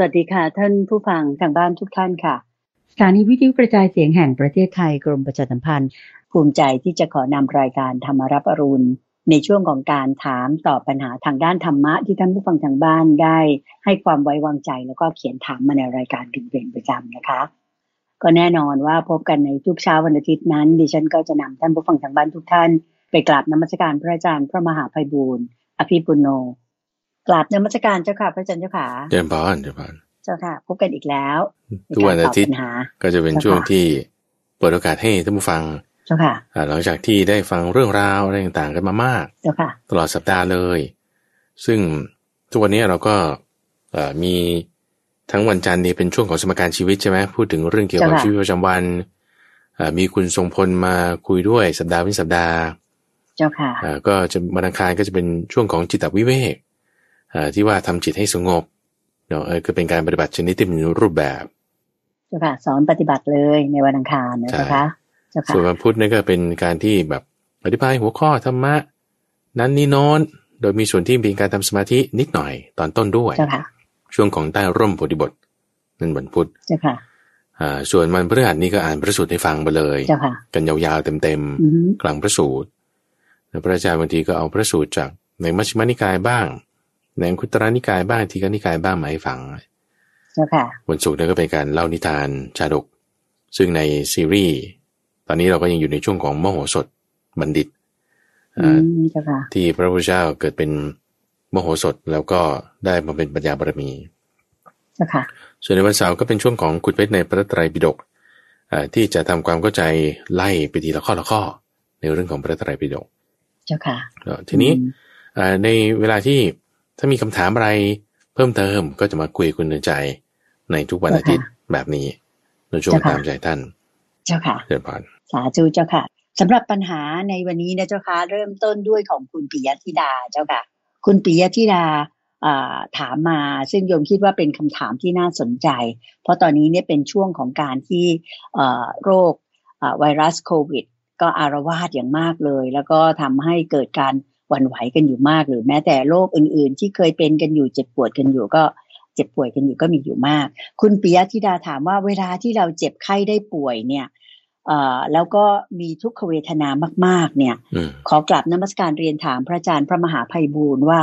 สวัสดีค่ะ ท่านผู้ฟังทางบ้านทุกท่านค่ะสถานีวิทยุกระจายเสียงแห่งประเทศไทยกรมประชาสัมพันธ์ ภูมิใจที่จะขอนำรายการธรรมรับอรุณ ในช่วงของการถามตอบปัญหาทางด้านธรรมะที่ท่านผู้ฟังทางบ้านได้ ให้ความไว้วางใจแล้วก็เขียนถามมาในรายการถึงเป็นประจำนะคะ ก็แน่นอนว่าพบกันในทุกเช้าวันอาทิตย์นั้น ดิฉันก็จะนำท่านผู้ฟังทางบ้านทุกท่าน ไปกราบนมัสการพระอาจารย์พระมหาภัยบูรณ์อภิปุโน กราบนมัสการเจ้าค่ะพระอาจารย์เจ้าค่ะเจริญพรเจริญพรเจ้าค่ะพบกันอีกแล้วทุกวันอาทิตย์ในกรตบปัญหาก็จะเป็นเจ้าค่ะช่วงที่เปิดโอกาสให้ท่านผู้ฟังเจ้าค่ะอ่าหลังจากที่ได้ฟังเรื่องราวอะไรต่างๆกันมามากเจ้าค่ะตลอดสัปดาห์เลย ซึ่งทุกวันนี้เราก็เอ่อมีทั้งวันจันทร์นี่เป็นช่วงของสมการชีวิตใช่ไหมพูดถึงเรื่องเกี่ยวกับเจ้าค่ะชีวิตประจำวันอ่ามีคุณทรงพลมาคุยด้วยสัปดาห์เป็นสัปดาห์ เจ้าค่ะอ่าก็จะวันอังคารก็จะเป็นช่วงของจิตวิเวกอ่า ที่ว่าทำจิตให้สงบเนาะเออก็เป็นการปฏิบัติชนิดที่มีรูปแบบเจ้าค่ะสอนปฏิบัติเลยในวันอังคารนะใช่เจ้าค่ะเจ้าค่ะส่วนวันพุธนี่ก็เป็นการที่แบบอธิบายหัวข้อธรรมะ นั้นนี่โน้นโดยมีส่วนที่เป็นการทำสมาธินิดหน่อยตอนต้นด้วยเจ้าค่ะช่วงของใต้ร่มโพธิบทนั่นวันพุธเจ้าค่ะอ่าส่วนวันพฤหัสนี่ก็อ่านพระสูตรให้ฟังไปเลยเจ้าค่ะกันยาวๆเต็มอือฮึๆกลางพระสูตรแล้วพระอาจารย์บางทีก็เอาพระสูตรจากในมัชฌิมานิกายบ้าง ในอังคุตระนิกายบ้างทีฆนิกายบ้างมาให้ฟังเจ้าค่ะวันศุกร์เนี่ยก็เป็นการเล่านิทานชาดก ซึ่งในซีรีส์ตอนนี้เราก็ยังอยู่ในช่วงของมโหสถบัณฑิตอือ่ามเจ้าค่ะที่พระพุทธเจ้าเกิดเป็นมโหสถแล้วก็ได้มาเป็นปัญญาบารมีเจ้าค่ะส่วนในวันเสาร์ก็เป็นช่วงของขุดเพชรในพระไตรปิฎกอ่าที่จะทำความเข้าใจไล่ไปทีละข้อละข้อ ในเรื่องของพระไตรปิฎกเจ้าค่ะแล้วทีนี้อืมอ่าในเวลาที่ ถ้ามีคำถามอะไรเพิ่มเติมก็จะมาคุยกับคุณเดินใจในทุกวันอาทิตย์แบบนี้ในช่วงตามใจท่าน เจ้าค่ะเดินผ่านสาธุเจ้าค่ะสำหรับปัญหาในวันนี้นะเจ้าค่ะ เริ่มต้นด้วยของคุณปิยธิดาเจ้าค่ะ คุณปิยธิดาอ่าถามมาซึ่งโยมคิดว่าเป็นคำถามที่น่าสนใจ เพราะตอนนี้เนี่ยเป็นช่วงของการที่เอ่อโรคอ่าไวรัสโควิด ก็อารวาสอย่างมากเลย แล้วก็ทำให้เกิดการ หวั่นไหวกันอยู่มาก หรือแม้แต่โรคอื่น ๆ ที่เคยเป็นกันอยู่เจ็บปวดกันอยู่ก็เจ็บป่วยกันอยู่ก็มีอยู่มาก คุณปิยธิดาถามว่าเวลาที่เราเจ็บไข้ได้ป่วยเนี่ยเอ่อแล้วก็มีทุกขเวทนามาก ๆ เนี่ยอืมขอกลับนมัสการเรียนถามพระอาจารย์พระมหาภัยบูรณ์ว่า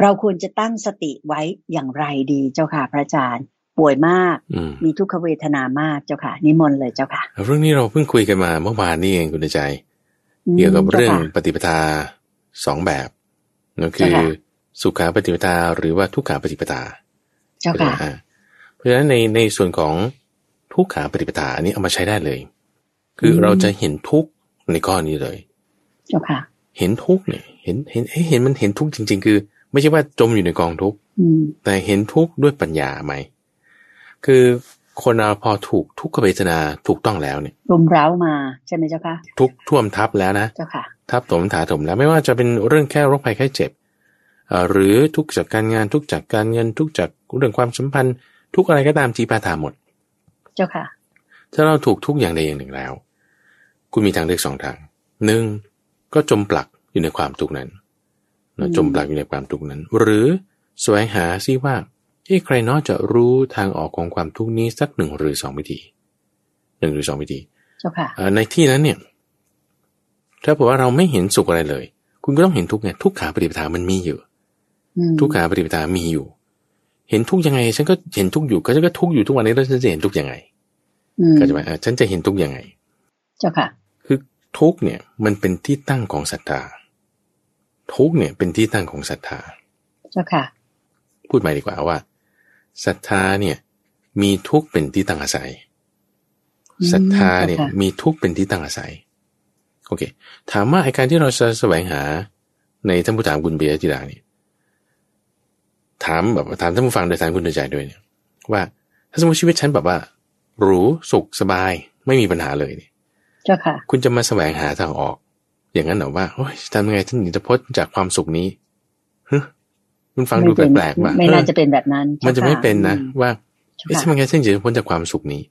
เราควรจะตั้งสติไว้อย่างไรดีเจ้าค่ะพระอาจารย์ป่วยมากอืมมีทุกขเวทนามากเจ้าค่ะ นิมนต์เลยเจ้าค่ะ เรื่องนี้เราเพิ่งคุยกันมาเมื่อวานนี่เองคุณเดินใจอืมเกี่ยวกับเรื่องจ้าค่ะปฏิปทา สองแบบนั่นคือเจ้าค่ะสุขาปฏิปทาหรือว่าทุกขาปฏิปทาเจ้าค่ะอ่าเพราะฉะนั้นในในส่วนของทุกขาปฏิปทาอันนี้เอามาใช้ได้เลย คืออมเราจะเห็นทุกข์ในก้อนนี้เลย เจ้าค่ะ เห็นทุกข์เนี่ย เห็นเห็นเอ๊ะเห็นมันเห็นทุกข์จริง ๆ คือ ไม่ใช่ว่าจมอยู่ในกองทุกข์อืมแต่เห็นทุกข์ด้วยปัญญาไหมคือ คนเราพอถูกทุกขเวทนาถูกต้องแล้วเนี่ยรุมเร้ามาใช่ไหมเจ้าค่ะทุกข์ท่วมทับแล้วนะเจ้าค่ะ ทับถมถาถมแล้วไม่ว่าจะเป็นเรื่องแค่โรคภัยไข้เจ็บเอ่อหรือทุกข์จากการงานทุกข์จากการเงินทุกข์จากเรื่องความสัมพันธ์ ทุกข์อะไรก็ตามจีปาถาหมด เจ้าค่ะ ถ้าเราถูกทุกข์อย่างใดอย่างหนึ่งแล้ว คุณมีทางเลือกสองทางหนึ่งก็จมปลักอยู่ในความทุกข์นั้นเนอะอืมจมปลักอยู่ในความทุกข์นั้น หรือแสวงหาซิว่า เอ้ใครเนาะจะรู้ทางออกของความทุกข์นี้สักหนึ่งหรือสองวิธีหนึ่งหรือสองวิธีเจ้าค่ะเอ่อในที่นั้นเนี่ย ถ้าบอกว่าเราไม่เห็นสุขอะไรเลย คุณก็ต้องเห็นทุกข์ไงทุกขาปฏิปทามันมีอยู่อืมทุกขาปฏิปทามีอยู่ เห็นทุกข์ยังไง ฉันก็เห็นทุกข์อยู่ก็ฉันก็ทุกข์อยู่ทุกวันนี้แล้วฉันจะเห็นทุกข์ยังไงอืมก็จะว่าเอ่อฉันจะเห็นทุกข์ยังไง เจ้าค่ะ คือทุกข์เนี่ย มันเป็นที่ตั้งของศรัทธาทุกข์เนี่ยเป็นที่ตั้งของศรัทธา เจ้าค่ะ พูดใหม่ดีกว่าว่า ศรัทธาเนี่ยมีทุกข์เป็นที่ตั้งอาศัยอืมศรัทธาเนี่ยเจ้าค่ะมีทุกข์เป็นที่ตั้งอาศัยโอเค ถามว่าไอการที่เราจะแสวงหาในท่านผู้ถามคุณเบียร์จิดาเนี่ยถามแบบถามท่านผู้ฟังโดยทางคุณเดินใจด้วยเนี่ย ว่าถ้าสมมติชีวิตฉันแบบว่าหรูสุขสบายไม่มีปัญหาเลยเนี่ยเจ้าค่ะ คุณจะมาแสวงหาทางออก อย่างนั้นเหรอว่าโอ้ยทำยังไงถึงจะพ้นจากความสุขนี้ฮึ มันฟังดูแปลกๆว่ะไม่น่าเออจะเป็นแบบนั้น มันจะไม่เป็นนะอืมว่าเจ้าเอ๊ะค่ะทำยังไงถึงจะพ้นจากความสุขนี้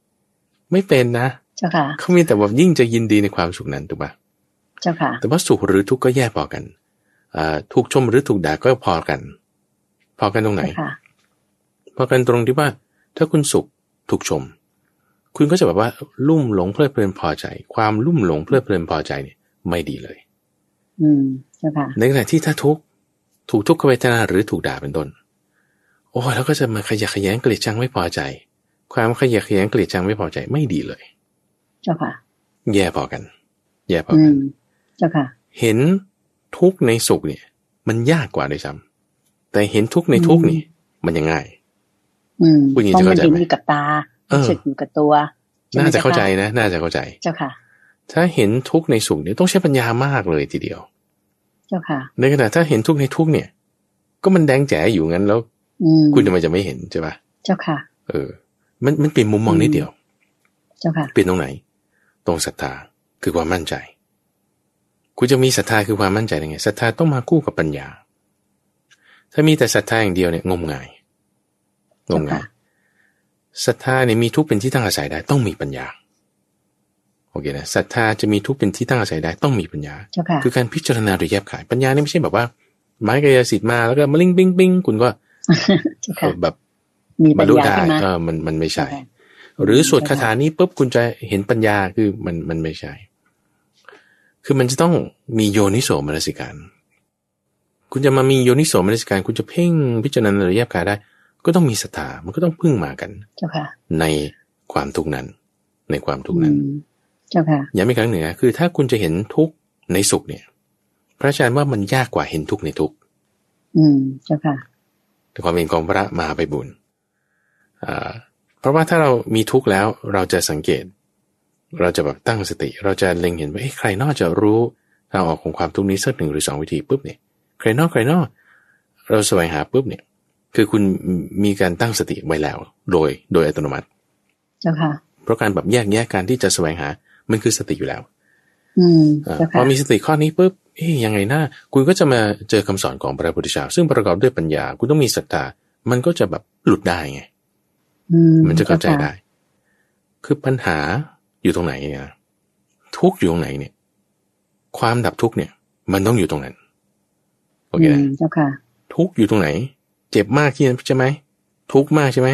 ไม่เป็นนะเจ้าค่ะเขามีแต่ว่ายิ่งจะยินดีในความสุขนั้นถูกปะเจ้าค่ะ แต่ว่าสุขหรือทุกข์ก็แยกพอกันอ่าถูกชมหรือถูกด่าก็พอกัน พอกันตรงไหนเจ้าค่ะพพอกันตรงที่ว่า ถ้าคุณสุขถูกชม คุณก็จะแบบว่าลุ่มหลงเพลิดเพลินพอใจ ความลุ่มหลงเพลิดเพลินพอใจเนี่ย ไม่ดีเลย อืมเจ้าค่ะในขณะที่ถ้าทุกข์ ถูกทุกขเวทนาหรือถูกด่าเป็นต้น โอ้ยแล้วก็จะมาขยะแขยงเกลียดชังไม่พอใจ ความขยะแขยงเกลียดชังไม่พอใจไม่ดีเลย เจ้าค่ะ แย่พอกัน แย่พออืกันมเจ้าค่ะ เห็นทุกข์ในสุขเนี่ย มันยากกว่าด้วยซ้ำแต่เห็นทุกข์ในทุกข์นี่ มันยังง่าย อืมผู้หญิงเพราะจะมันเข้าใจเห็นไหมอยู่กับตาเออรู้สึกอยู่กับตัวใช่ไหมน่าจะเข้าใจค่นะ น่าจะเข้าใจ เจ้าค่ะ ถ้าเห็นทุกข์ในสุขเนี่ยต้องใช้ปัญญามากเลยทีเดียว เจ้าค่ะ ในขณะถ้าเห็นทุกข์ในทุกข์เนี่ย ก็มันแดงแจ๋อยู่งั้นแล้วอืมคุณทำไมจะไม่เห็นใช่ปะเจ้าค่ะ เออ มันมันเปลี่ยนมุมมองนิดเดียว เจ้าค่ะ เปลี่ยนตรงไหน ตรงศรัทธาคือความมั่นใจ คุณจะมีศรัทธาคือความมั่นใจยังไงศรัทธาต้องมาคู่กับปัญญา ถ้ามีแต่ศรัทธาอย่างเดียวเนี่ยงมงาย งมงายศรัทธาเนี่ยมีทุกข์เป็นที่ตั้งอาศัยได้ต้องมีปัญญาโอ เคนะศรัทธาจะมีทุกข์เป็นที่ตั้งอาศัยได้ต้องมีปัญญาเจ้าค่ะคือการพิจารณาโดยแยบขายปัญญานี่ไม่ใช่แบบว่า ไม้กายสิทธิ์มาแล้วก็มาลิงบิ้งบิ้งคุณก็เจ้าเอค่ะอแบบมีบรปัญรลุญาได้ขึ้นมาเออมันมันไม่ใช่เจ้าค่ะหรือสวดคาถานี้ปุ๊บคุณจะเห็นปัญญาคือมันมันไม่ใช่ คือมันจะต้องมีโยนิโสมนสิการ คุณจะมามีโยนิโสมนสิการ คุณจะเพ่งพิจารณาโดยแยบขายได้ ก็ต้องมีศรัทธามันก็ต้องพึ่งมากันเจ้าค่ะในความทุกข์นั้น ในความทุกข์อืนั้นมเจ้าค่ะ ย้ำอีกครั้งหนึ่งนะคือ ถ้าคุณจะเห็นทุกข์ในสุขเนี่ย พระอาจารย์ว่ามันยากกว่าเห็นทุกข์ในทุกข์อืมเจ้าค่ะแต่ความเป็นของพระมหาไปบุญอ่า เพราะว่าถ้าเรามีทุกข์แล้วเราจะสังเกต เราจะแบบตั้งสติ เราจะเล็งเห็นว่าเอ้ใครนอกจะรู้ทางออกของความทุกข์นี้สักหนึ่งหรือสองวิธีปุ๊บเนี่ยใครนอกใครนอกเราแสวงหาปุ๊บเนี่ย คือคุณมีการตั้งสติไว้แล้ว โดยโดยอัตโนมัติ เจ้าค่ะ เพราะการแบบแยกแยะการที่จะแสวงหา มันคือสติอยู่แล้วอืมอ่าเจ้าพค่ะอมีสติข้อนี้ปุ๊บเอ๊ยยังไงนะคุณก็จะมาเจอคำสอนของพระพุทธเจ้าซึ่งประกอบด้วยปัญญา คุณต้องมีศรัทธามันก็จะแบบหลุดได้ไงอืมมันจะเข้าใจจ้ค่ได้ คือปัญหาอยู่ตรงไหนเนี่ยนะทุกข์อยู่ตรงไหนเนี่ย ความดับทุกข์เนี่ย มันต้องอยู่ตรงนั้นโอเคอืนะมเจ้าค่ะ ทุกข์อยู่ตรงไหน เจ็บมากที่นั่นใช่ไหมทุกข์มากใช่ไหม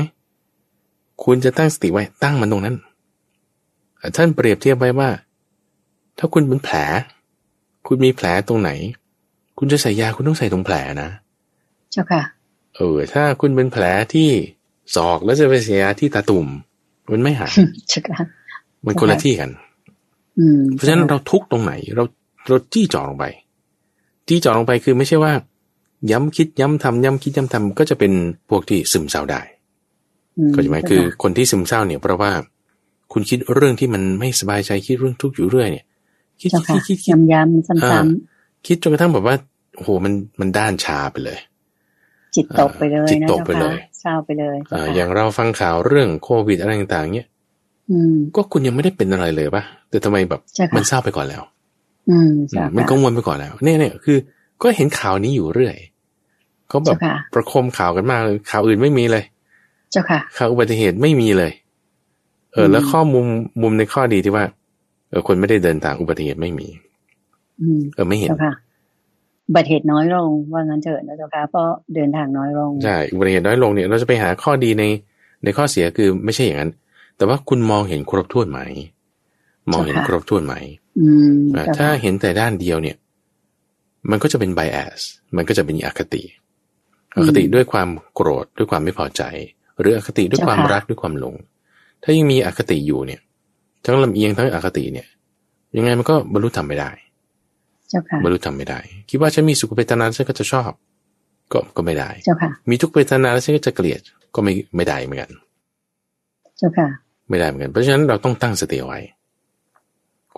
คุณจะตั้งสติไว้ตั้งมันตรงนั้น ท่านเปรียบเทียบไว้ว่า ถ้าคุณเป็นแผล คุณมีแผลตรงไหน คุณจะใส่ยาคุณต้องใส่ตรงแผลนะ เจ้าค่ะ เออ ถ้าคุณเป็นแผลที่ศอกแล้วจะไปเสียยาที่ตาตุ่ม มันไม่หายเจ้าค่ะมันคนละที่กันอืมเพราะฉะนั้นเราทุกข์ตรงไหน เราเราจี้จ่อลงไป จี้จ่อลงไปคือไม่ใช่ว่า ย้ำคิดย้ำทำย้ำคิดย้ำทำก็จะเป็นพวกที่ซึมเศร้าได้อืมเข้าใจไหมเจ้าคือคนที่ซึมเศร้าเนี่ยเพราะว่า คุณคิดเรื่องที่มันไม่สบายใจคิดเรื่องทุกข์อยู่เรื่อยเนี่ย คิดเจ้าคิค่ะดคิดคิดย้ำๆซ้อ่าำคิดจนกระทั่งแบบว่าโอ้โหมันมันด้านชาไปเลยๆจิตตกไปเลยจิตนะตกไปเลยจ้าค่ะเศร้าไปเลยเจ้าอ่าค่ะอย่างเราฟังข่าวเรื่องโควิดอะไรต่างๆเนี่ยอืมก็คุณยังไม่ได้เป็นอะไรเลยปะแต่ทำไมแบบใช่ค่ะมันเศร้าไปก่อนแล้ว อืมอืเจ้ามมันค่ะกังวลไปก่อนแล้วเนี่ยเนี่ยคือ ก็เห็นข่าวนี้อยู่เรื่อยเขาแบบเจ้าค่ะประคมข่าวกันมากเลยข่าวอื่นไม่มีเลย เจ้าค่ะข่าวอุบัติเหตุไม่มีเลย เอออืมแล้วข้อมุมมุมในข้อดีที่ว่า เออ คนไม่ได้เดินทางอุบัติเหตุไม่มีอืมเออไม่เห็นเจ้าค่ะอุบัติเหตุน้อยลงว่างั้นเถิดนะเจ้าค่ะเพราะเดินทางน้อยลงใช่อุบัติเหตุน้อยลงเนี่ย เราจะไปหาข้อดีในในข้อเสียคือไม่ใช่อย่างนั้น แต่ว่าคุณมองเห็นครบถ้วนไหม มองเห็นครบถ้วนไหมอืมอะเจ้าถ้าค่ะเห็นแต่ด้านเดียวเนี่ย มันก็จะเป็น bias มันก็จะเป็นอคติ อคติด้วยความโกรธด้วยความไม่พอใจ หรืออคติด้วยความรักด้วยความหลง ถ้ายังมีอคติอยู่เนี่ย ทั้งลำเอียงทั้งอคติเนี่ย ยังไงมันก็บรรลุธรรมไม่ได้เจ้าค่ะบรรลุธรรมไม่ได้ คิดว่าฉันมีสุขเวทนาฉันก็จะชอบ ก็ก็ไม่ได้เจ้าค่ะ มีทุกขเวทนาแล้วฉันก็จะเกลียดก็ไม่ไม่ได้เหมือนกัน เจ้าค่ะ ไม่ได้เหมือนกัน เพราะฉะนั้นเราต้องตั้งสติเอาไว้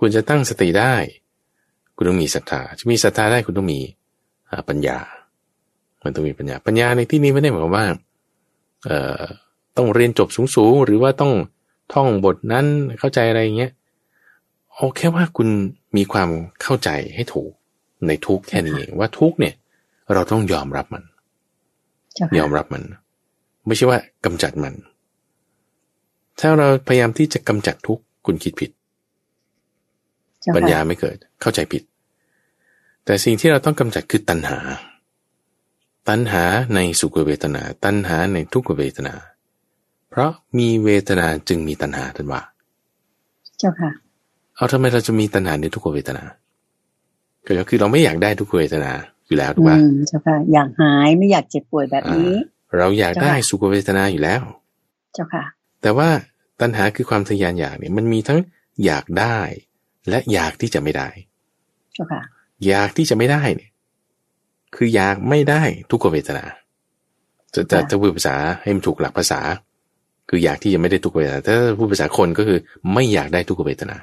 คุณจะตั้งสติได้ คุณต้องมีศรัทธาจะมีศรัทธาได้คุณต้องมีอ่าปัญญา มันต้องมีปัญญา ปัญญาในที่นี้ไม่ได้หมายความว่า เอ่อต้องเรียนจบสูงๆหรือว่าต้อง ท่องบทนั้นเข้าใจอะไรอย่างเงี้ยเอาแค่ว่าคุณมีความเข้าใจให้ถูกในทุกข์แค่นี้เองว่าทุกข์เนี่ย เราต้องยอมรับมันเจ้าค่ะยอมรับมัน ไม่ใช่ว่ากำจัดมัน ถ้าเราพยายามที่จะกำจัดทุกข์คุณคิดผิดเจ้าปัญญาค่ะไม่เกิด เข้าใจผิด แต่สิ่งที่เราต้องกำจัดคือตัณหา ตัณหาในสุขเวทนา ตัณหาในทุกขเวทนา เพราะมีเวทนาจึงมีตัณหาท่านว่า เจ้าค่ะ เอาทำไมเราจะมีตัณหาในทุกขเวทนาก็คือเราไม่อยากได้ทุกขเวทนาอยู่แล้วถูกปะอืมเจ้าค่ะอยากหายไม่อยากเจ็บป่วยแบบนี้ เราอยากได้เจ้าค่ะสุขเวทนาอยู่แล้ว เจ้าค่ะ แต่ว่าตัณหาคือความทะยานอยากเนี่ยมันมีทั้งอยากได้และอยากที่จะไม่ได้ เจ้าค่ะ อยากที่จะไม่ได้เนี่ย คืออยากไม่ได้ทุกขเวทนา จะจะค่ะจะพูดภาษาให้มันถูกหลักภาษา คืออยากที่จะไม่ได้ทุกขเวทนาถ้าพูดภาษาคนก็คือไม่อยากได้ทุกขเวทนา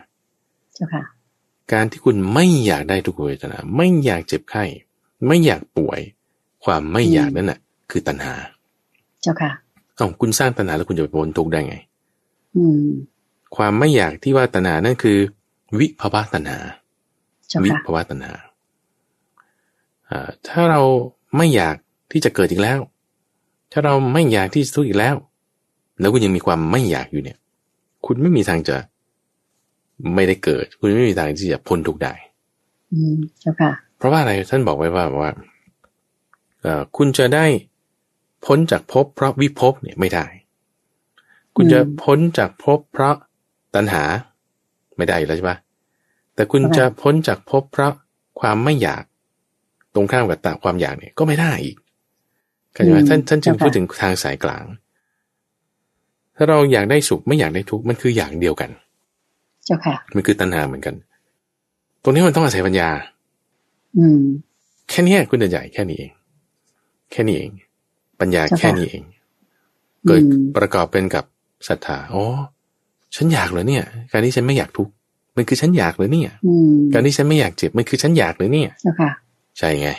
เจ้าค่ะการที่คุณไม่อยากได้ทุกขเวทนา ไม่อยากเจ็บไข้ ไม่อยากป่วย ความไม่อยากนั่นน่ะ คือตัณหา เจ้าค่ะเอ้าคุณสร้างตัณหาแล้วคุณจะไปพ้นทุกข์ได้ไง อืม ความไม่อยากที่ว่าตัณหานั่นคือ วิภาวะตัณหาเจ้าวิค่ะภาวะตัณหาอ่าถ้าเราไม่อยากที่จะเกิดอีกแล้ว ถ้าเราไม่อยากที่จะทุกข์อีกแล้ว แล้วคุณยังมีความไม่อยากอยู่เนี่ย คุณไม่มีทางจะไม่ได้เกิด คุณไม่มีทางที่จะพ้นทุกข์ได้ อืมเจ้าค่ะ เพราะว่าอะไรท่านบอกไว้ว่าว่าเอ่อคุณจะได้พ้นจากภพเพราะวิภพเนี่ยไม่ได้ คุณจะอืมพ้นจากภพเพราะตัณหา ไม่ได้อยู่แล้วใช่ปะแต่คุณค่ะจะพ้นจากภพเพราะความไม่อยากตรงข้ามกับตาความอยากเนี่ยก็ไม่ได้อีกเข้าใจไหมท่านท่านจึงพูดถึงทางสายกลางถ้าเราอยากได้สุขไม่อยากได้ทุกข์มันคืออย่างเดียวกัน เจ้าค่ะ มันคือตัณหาเหมือนกัน ตรงนี้มันต้องอาศัยปัญญา อืม แค่เนี้ยคุณเดินใหญ่แค่นี้เอง แค่นี้เอง ปัญญาเจ้าค่ะแค่นี้เอง เกิดอืมประกอบเป็นกับศรัทธาอ๋อฉันอยากเหรอเนี่ย การที่ฉันไม่อยากทุกข์มันคือฉันอยากเหรอเนี่ยอืมการที่ฉันไม่อยากเจ็บมันคือฉันอยากเหรอเนี่ย เจ้าค่ะ ใช่ไง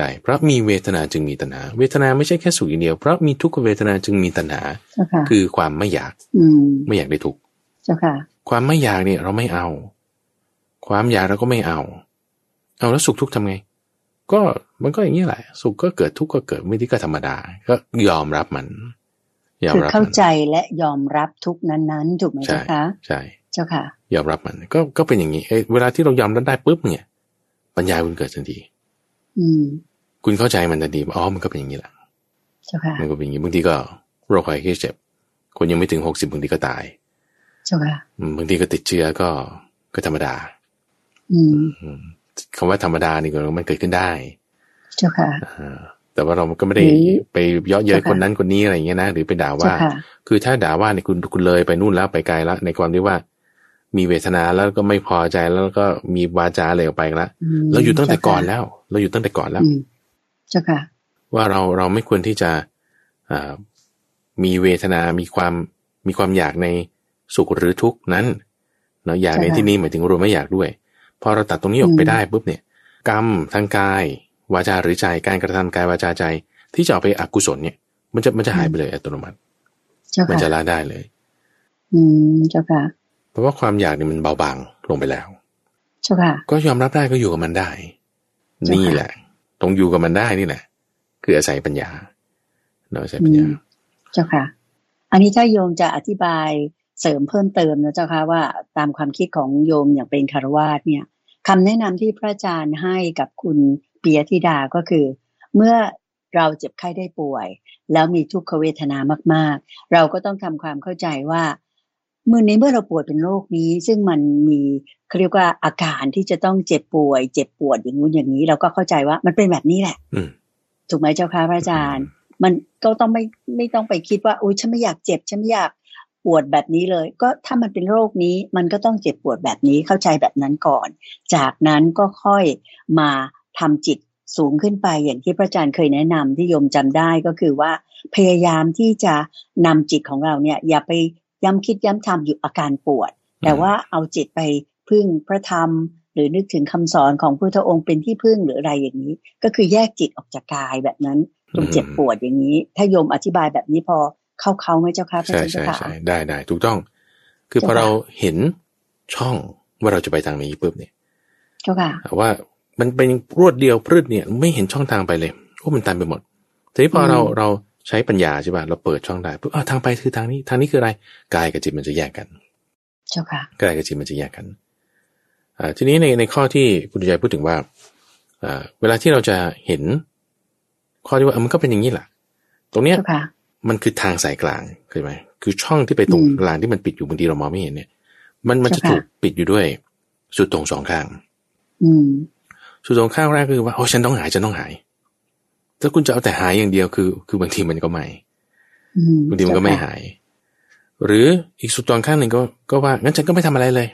ใช่ เพราะมีเวทนาจึงมีตัณหา เวทนาไม่ใช่แค่สุขอย่างเดียว เพราะมีทุกขเวทนาจึงมีตัณหาเจ้าค่ะคือความไม่อยาก อืมไม่อยากได้ทุกข์เจ้าค่ะ ความไม่อยากเนี่ยเราไม่เอา ความอยากเราก็ไม่เอา เอาแล้วสุขทุกข์ทำไง ก็มันก็อย่างนี้แหละ สุขก็เกิดทุกข์ก็เกิดไม่ได้ก็ธรรมดา ก็ยอมรับมันยอมคือรับเข้ามันใจและยอมรับทุกนั้นๆถูกไหมใช่เจ้าค่ะใช่ เจ้าค่ะ ยอมรับมัน ก็ก็เป็นอย่างนี้เอ้ยเวลาที่เรายอมรับได้ปุ๊บเนี่ย ปัญญาคุณเกิดทันที อืม คุณเข้าใจมันทันทีว่าอ๋อมันก็เป็นอย่างนี้แหละเจ้าค่ะมันก็เป็นอย่างนี้บางทีก็โรคภัยแค่เจ็บ คนยังไม่ถึงหกสิบบางทีก็ตายเจ้าค่ะอืมบางทีก็ติดเชื้อก็ก็ธรรมดาอืมอืมคำว่าธรรมดานี่ก็มันเกิดขึ้นได้เจ้าค่ะอ่าแต่ว่าเราก็ไม่ได้หรือไปเยาะเย้ยเจ้าค่ะคนนั้นคนนี้อะไรอย่างเงี้ยนะหรือไปด่าเจ้าว่าค่ะคือถ้าด่าว่าเนี่ยคุณคุณเลยไปนู่นแล้วไปไกลแล้วในความที่ว่า มีเวทนาแล้วก็ไม่พอใจแล้วก็มีวาจาอะไรออกไปแล้วอืมเราอยู่ตั้งแต่เจ้าค่ะก่อนแล้ว เราอยู่ตั้งแต่ก่อนแล้วอืม เจ้าค่ะ ว่าเราเราไม่ควรที่จะอ่ามีเวทนา มีความมีความอยากในสุขหรือทุกข์นั้นเนาะอยากในใช่ค่ะที่นี้หมายถึงรวมไม่อยากด้วย พอเราตัดตรงนี้ออกไปอืมได้ปุ๊บเนี่ย กรรมทางกาย วาจาหรือใจการกระทำกายวาจาใจ ที่จะเอาไปอกุศลเนี่ย มันจะมันจะหายไปเลยอัตโนมัติเจ้ามันค่ะจะละได้เลย อืมเจ้าค่ะ เพราะว่าความอยากเนี่ยมันเบาบางลงไปแล้ว เจ้าค่ะ ก็ยอมรับได้ก็อยู่กับมันได้เจ้าค่ะนี่แหละ ตรงอยู่กับมันได้นี่แหละ คืออาศัยปัญญาเนาอาศัยปัญญา เจ้าค่ะ อันนี้ถ้าโยมจะอธิบายเสริมเพิ่มเติมนะเจ้าค่ะว่าตามความคิดของโยมอย่างเป็นคารวาสเนี่ยคำแนะนำที่พระอาจารย์ให้กับคุณปิยธิดาก็คือ เมื่อเราเจ็บไข้ได้ป่วย แล้วมีทุกขเวทนามาก ๆ เราก็ต้องทำความเข้าใจว่าเมื่อในเมื่อเราป่วยเป็นโรคนี้ ซึ่งมันมี เขาเรียกว่าอาการที่จะต้องเจ็บป่วย เจ็บปวดอย่างงู้นอย่างนี้ เราก็เข้าใจว่ามันเป็นแบบนี้แหละอืมถูกไหมเจ้าค่ะพระอาจารย์ มันก็ต้องไม่ไม่ต้องไปคิดว่าอุ้ยฉันไม่อยากเจ็บฉันไม่อยากปวดแบบนี้เลย ก็ถ้ามันเป็นโรคนี้ มันก็ต้องเจ็บปวดแบบนี้เข้าใจแบบนั้นก่อน จากนั้นก็ค่อยมาทำจิตสูงขึ้นไปอย่างที่พระอาจารย์เคยแนะนำที่โยมจำได้ก็คือว่าพยายามที่จะนำจิตของเราเนี่ย อย่าไปย้ำคิดย้ำทำอยู่อาการปวด แต่ว่าเอาจิตไป พึ่งพระธรรม หรือนึกถึงคำสอนของพระพุทธองค์เป็นที่พึ่งหรืออะไรอย่างนี้ ก็คือแยกจิตออกจากกายแบบนั้นตรงเจ็บปวดอย่างนี้ ถ้าโยมอธิบายแบบนี้พอเข้าเขาไหมเจ้าค่ะพระใช่อาจารย์ใช่เจ้าค่ะใช่ได้ได้ถูกต้อง คือพอเจ้าค่ะเราเห็นช่องว่าเราจะไปทางนี้ปุ๊บเนี่ยเจ้าค่ะว่ามันเป็นรวดเดียวพืดเนี่ย ไม่เห็นช่องทางไปเลยโอ้มันตันไปหมดทีนี้พอเราอืมเราใช้ปัญญาใช่ป่ะเราเปิดช่องได้ปุ๊บอ้าวทางไปคือทางนี้ ทางนี้คืออะไรกายกับจิตมันจะแยกกัน เจ้าค่ะกายกับจิตมันจะแยกกันอ่า ทีนี้ในในข้อที่คุณใจพูดถึงว่าอ่าเวลาที่เราจะเห็น ข้อที่ว่าเออมันก็เป็นอย่างนี้แหละตรงเนี้ยเจ้าค่ะมันคือทางสายกลางเคยไหมคือช่องที่ไปตรงอืมกลางที่มันปิดอยู่บางทีเรามองไม่เห็นเนี่ย มันมันจะเจ้าค่ะถูกปิดอยู่ด้วยสุดตรงสองข้างอืมสุดตรงข้างแรกคือว่าโอ้ฉันต้องหายฉันต้องหาย ถ้าคุณจะเอาแต่หายอย่างเดียวคือ คือบางทีมันก็ไม่อืมบางทีมันก็ไม่หาย หรืออีกสุดตรงข้างหนึ่งก็ก็ว่างั้นฉันก็ไม่ทำอะไรเลย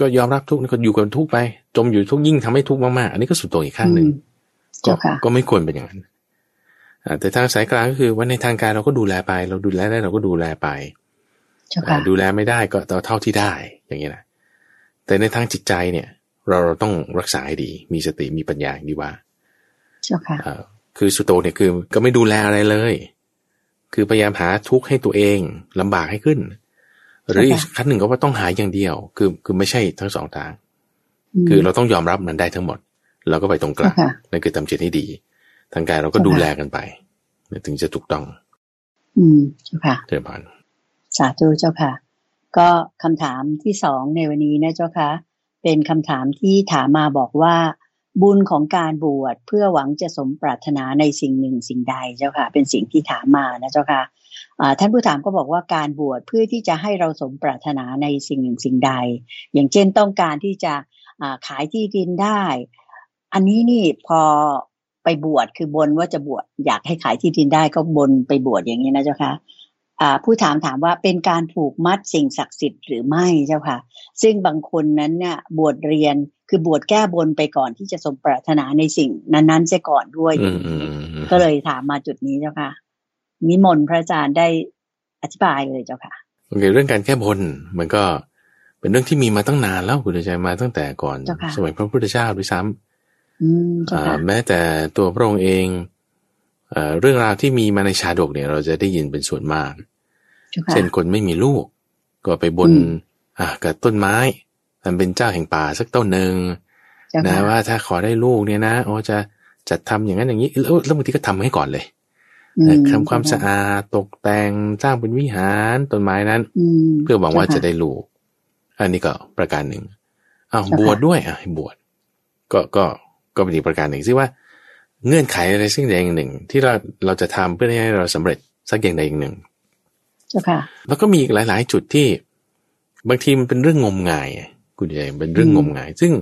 ก็ยอมรับทุกข์ก็อยู่กับทุกข์ไป จมอยู่ทุกข์ยิ่งทำให้ทุกข์มากๆ อันนี้ก็สุดตรงอีกข้างหนึ่งอืมก็เจ้าค่ะก็ไม่ควรเป็นอย่างนั้นอ่าแต่ทางสายกลางก็คือว่าในทางการเราก็ดูแลไป เราดูแลได้เราก็ดูแลไปเจ้าอ่าค่ะดูแลไม่ได้ก็เอาเท่าที่ได้ อย่างนี้นะแต่ในทางจิตใจเนี่ย เราเราต้องรักษาให้ดี มีสติมีปัญญาอย่างที่ว่าเจ้าค่ะอ่าคือสุโตเนี่ยคือ ก็ไม่ดูแลอะไรเลย คือพยายามหาทุกข์ให้ตัวเองลำบากให้ขึ้น หรืออีกขั้นหนึ่งก็ว่าต้องหายอย่างเดียว คือคือไม่ใช่ทั้งสองทาง คือเราต้องยอมรับมันได้ทั้งหมด เราก็ไปตรงกลางเจ้าค่ะนั่นคือทำจิตให้ดี ทางกายเราก็เจ้าค่ะดูแลกันไปถึงจะถูกต้อง อืมเจ้าค่ะเจริญพรสาธุเจ้าค่ะ ก็คำถามที่สองในวันนี้นะเจ้าค่ะเป็นคำถามที่ถามมาบอกว่า บุญของการบวชเพื่อหวังจะสมปรารถนาในสิ่งหนึ่งสิ่งใดเจ้าค่ะ เป็นสิ่งที่ถามมานะเจ้าค่ะอ่า ท่านผู้ถามก็บอกว่าการบวชเพื่อที่จะให้เราสมปรารถนาในสิ่งหนึ่งสิ่งใด อย่างเช่นต้องการที่จะอ่าขายที่ดินได้ อันนี้นี่พอไปบวชคือบนว่าจะบวชอยากให้ขายที่ดินได้ก็บนไปบวชอย่างนี้นะเจ้าค่ะอ่าผู้ถามถามว่าเป็นการผูกมัดสิ่งศักดิ์สิทธิ์หรือไม่เจ้าค่ะ ซึ่งบางคนนั้นเนี่ยบวชเรียนคือบวชแก้บนไปก่อนที่จะสมปรารถนาในสิ่งนั้นๆเสียก่อนด้วยอืมอืมอืมอืมก็เลยถามมาจุดนี้เจ้าค่ะ นิมนต์พระอาจารย์ได้อธิบายเลยเจ้าค่ะโอเคเรื่องการแก้บนมันก็เป็นเรื่องที่มีมาตั้งนานแล้วคุณใจมาตั้งแต่ก่อนเจ้าค่ะสมัยพระพุทธเจ้าด้วยซ้ำอืมเจ้าอ่าค่ะแม้แต่ตัวพระองค์เองเอ่อเรื่องราวที่มีมาในชาดกเนี่ย เราจะได้ยินเป็นส่วนมากเจ้าค่ะเช่นคนไม่มีลูก ก็ไปบนอืมอ่ากับต้นไม้มันเป็นเจ้าแห่งป่าสักต้นหนึ่งเจ้านะค่ะว่าถ้าขอได้ลูกเนี่ยนะโอ้จะจัดทำอย่างนั้นอย่างนี้แล้วแล้วบางทีก็ทำให้ก่อนเลยอืม ทำความสะอาดตกแต่งสร้างเป็นวิหารต้นไม้นั้นอืมเพื่อหวังว่าเจ้าค่ะจะได้ลูก อันนี้ก็ประการหนึ่งอ้าวเจ้าค่ะบวชด้วยอะให้บวชก็ก็ก็เป็นอีกประการหนึ่งซึ่งว่าเงื่อนไขอะไรสิ่งใดอย่างหนึ่ง ที่เราเราจะทำเพื่อให้เราสำเร็จสักอย่างใดอย่างหนึ่งเจ้าค่ะแล้วก็มีอีกหลาย ๆ จุดที่ บางทีมันเป็นเรื่องงมงายอะคุณใหญ่เป็นเรื่องอืมงมงาย ซึ่ง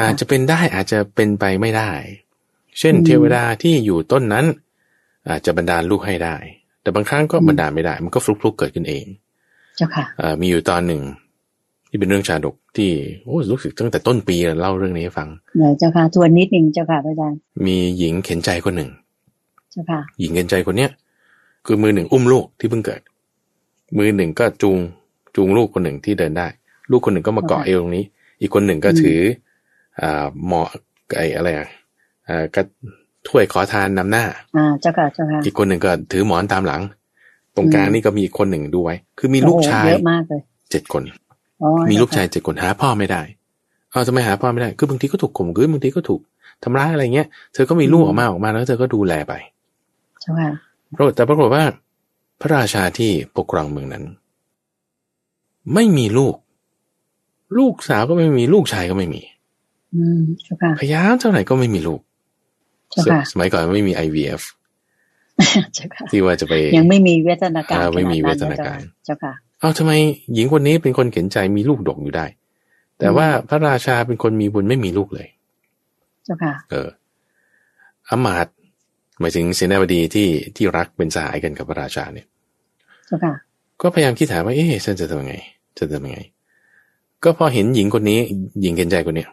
อาจจะเป็นได้อาจจะเป็นไปไม่ได้ เช่นอืมเทวดาที่อยู่ต้นนั้น อาจจะบันดาลลูกให้ได้ แต่บางครั้งก็อืมบันดาลไม่ได้ มันก็ฟลุกๆเกิดขึ้นเองเจ้าค่ะเอ่อมีอยู่ตอนหนึ่ง ที่เป็นเรื่องชาดกที่โอ้รู้สึกตั้งแต่ต้นปีเล่าเรื่องนี้ให้ฟังเดี๋ยวเจ้าค่ะทวนนิดนึงเจ้าค่ะพระอาจารย์มีหญิงเข็นใจคนหนึ่ง เจ้าค่ะ หญิงเข็นใจคนเนี้ยคือมือหนึ่งอุ้มลูกที่เพิ่งเกิด มือหนึ่งก็จูงจูงลูกคนหนึ่งที่เดินได้ ลูกคนหนึ่งก็มาเกาะค่ะเอวตรงนี้ อีกคนหนึ่งก็อืมถืออ่าหมอไออะไรอะอ่ากระ ถ้วยขอทานนำหน้าอ่าเจ้าค่ะเจ้าค่ะอีกคนหนึ่งก็ถือหมอนตามหลัง ตรงกลางอืมนี่ก็มีอีกคนหนึ่งดูไว้คือมีลูกโอ้โหชายเยอะมากเลยเจ็ดคนอ๋อมีลูกชายเจ้เจ็ดคนหาพ่อไม่ได้เอาทำไมหาพ่อไม่ได้ คือบางทีก็ถูกข่มขืนบางทีก็ถูกทำร้ายอะไรเงี้ย เธอก็มีลูกออกมาออกมาแล้วเธอก็ดูแลไปเจ้าค่ะปรากฏแต่ปรากฏว่า พระราชาที่ปกครองเมืองนั้น ไม่มีลูก ลูกสาวก็ไม่มีลูกชายก็ไม่มีอืมเจ้าค่ะพยายามเท่าไหร่ก็ไม่มีลูกเจ้าค่ะ สมัยก่อนไม่มี IVF เจ้าค่ะที่ว่าจะไปยังไม่มีเวทนาการอ่าไม่มีขดเวทนาการเจ้าค่ะเอาทำไมหญิงคนนี้เป็นคนเข็นใจมีลูกดกอยู่ได้ แต่อืมว่าพระราชาเป็นคนมีบุญไม่มีลูกเลย เจ้าค่ะ เอออำมาตย์หมายถึงเสนาบดีที่ที่รักเป็นสหายกันกับพระราชาเนี่ย เจ้าค่ะ ก็พยายามคิดหาว่าเอ๊ะฉันจะทำยังไงจะทำยังไง ก็พอเห็นหญิงคนนี้ หญิงเกณฑ์ใจคนเนี้ย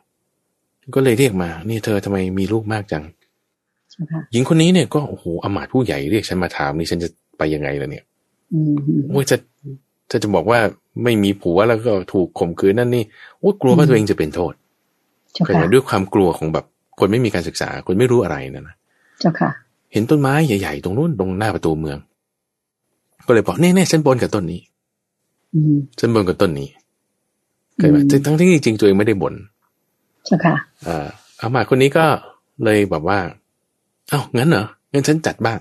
ก็เลยเรียกมา นี่เธอทำไมมีลูกมากจังเจ้าค่ะ หญิงคนนี้เนี่ยก็โอ้โหอำมาตย์ผู้ใหญ่เรียกฉันมาถามนี่ฉันจะไปยังไงล่ะเนี่ยอืมอืมโอ้ยจะถ้าจะบอกว่าไม่มีผัวแล้วก็ถูกข่มขืนนั่นนี่โอ้ยกลัวว่าอืมตัวเองจะเป็นโทษเจ้าเคยค่ะเห็นด้วยความกลัวของแบบ คนไม่มีการศึกษา คนไม่รู้อะไรนั่นนะเจ้าค่ะ เห็นต้นไม้ใหญ่ๆตรงนู้นตรงหน้าประตูเมือง ก็เลยบอกแน่ๆฉันบนกับต้นนี้อืมฉันบนกับต้นนี้เคยไหมอืมทั้งที่จริงๆตัวเองไม่ได้บนเจ้าค่ะอ่าอามาตย์คนนี้ก็เลยแบบว่า เอ้างั้นเหรองั้นฉันจัดบ้าง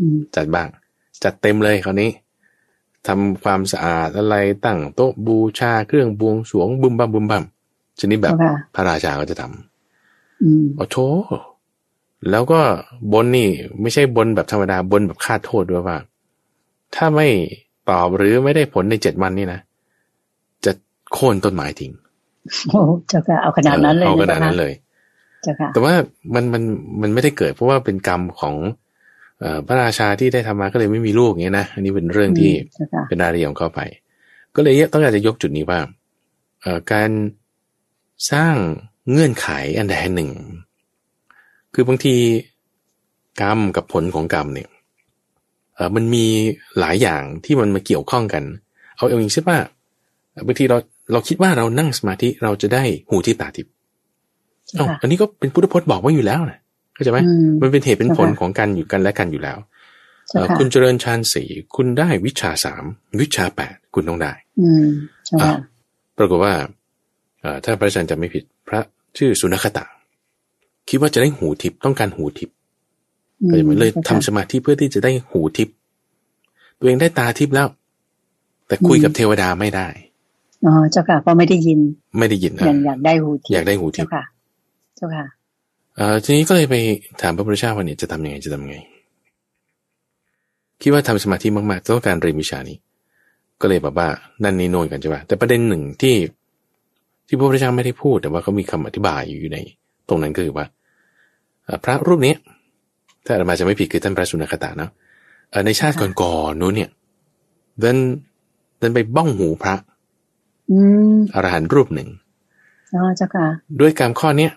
อืมจัดบ้าง จัดเต็มเลยคราวนี้ทำความสะอาดอะไรตั้งโต๊ะบูชาเครื่องบวงสรวงบุมบัมบุมบัมชนิดแบบเจ้าค่ะพระราชาก็จะทำอืมโอ้โถแล้วก็บนนี่ไม่ใช่บนแบบธรรมดาบนแบบคาดโทษด้วยว่า ถ้าไม่ตอบหรือไม่ได้ผลในเจ็ดวันนี่นะ จะโค่นต้นไม้ทิ้งโอ้เจ้าค่ะเอาขนาดนั้นเลยเอาขนาดนั้นเลยเจ้าค่ะ แต่ว่ามันมันมันไม่ได้เกิด เพราะว่าเป็นกรรมของเอ่อพระราชาที่ได้ทำมาก็เลยไม่มีลูกอย่างเงี้ยนะอันนี้เป็นเรื่องที่เจ้าค่ะเป็นรายละเอียดของเขาไป ก็เลยต้องการจะยกจุดนี้ว่าเอ่อการสร้างเงื่อนไขอันใดอันหนึ่ง คือบางทีกรรมกับผลของกรรมเนี่ยเออมันมีหลายอย่างที่มันมาเกี่ยวข้องกัน เอาเอาอย่างเช่นว่าบางทีเราเราคิดว่าเรานั่งสมาธิเราจะได้หูที่ตาทิพย์ เจ้าเอ้าค่ะอันนี้ก็เป็นพุทธพจน์บอกไว้อยู่แล้วนะเข้าใจไหมอืมมันเป็นเหตุเป็นผลเจ้าค่ะของกันอยู่กันและกันอยู่แล้วเจ้าเอ่อค่ะคุณเจริญฌานสี่คุณได้วิชาสามวิชาแปดคุณต้องได้ อืมเจ้าค่ะปรากฏว่าเอ่อถ้าพระอาจารย์จะไม่ผิดพระชื่อสุนัขตะ คิดว่าจะได้หูทิพย์ต้องการหูทิพย์อืมเข้าใจไหมเลยทำจ้าสค่ะมาธิเพื่อที่จะได้หูทิพย์ตัวเองได้ตาทิพย์แล้ว แต่คุยอืมกับเทวดาไม่ได้อ๋อเจ้าค่ะเพราะไม่ได้ยิน ไม่ได้ยินอยากอยากได้หูทิพอยากได้หูทิเจ้าพย์ค่ะ เจ้าค่ะเอ่อทีนี้ก็เลยไปถามพระพุทธเจ้าว่าเนี่ยจะทำยังไงจะทำยังไง คิดว่าทำสมาธิมากๆต้องการเรียนวิชานี้ ก็เลยแบบว่านั่นนี่โน่นกันใช่ป่ะแต่ประเด็นหนึ่งที่ที่พระพุทธเจ้าไม่ได้พูด แต่ว่าเขามีคำอธิบายอยู่ใน ตรงนั้นก็คือว่าเอ่อพระรูปนี้ถ้าอาตมาจะไม่ผิดคือท่านพระสุนัขตาเนาะเอ่อในชาติก่อนๆนู้นเนี่ยเดินเดินไปบ้องหูพระอืมอรหันต์รูปหนึ่งอ๋อเจ้าค่ะด้วยกรรมข้อเนี้ย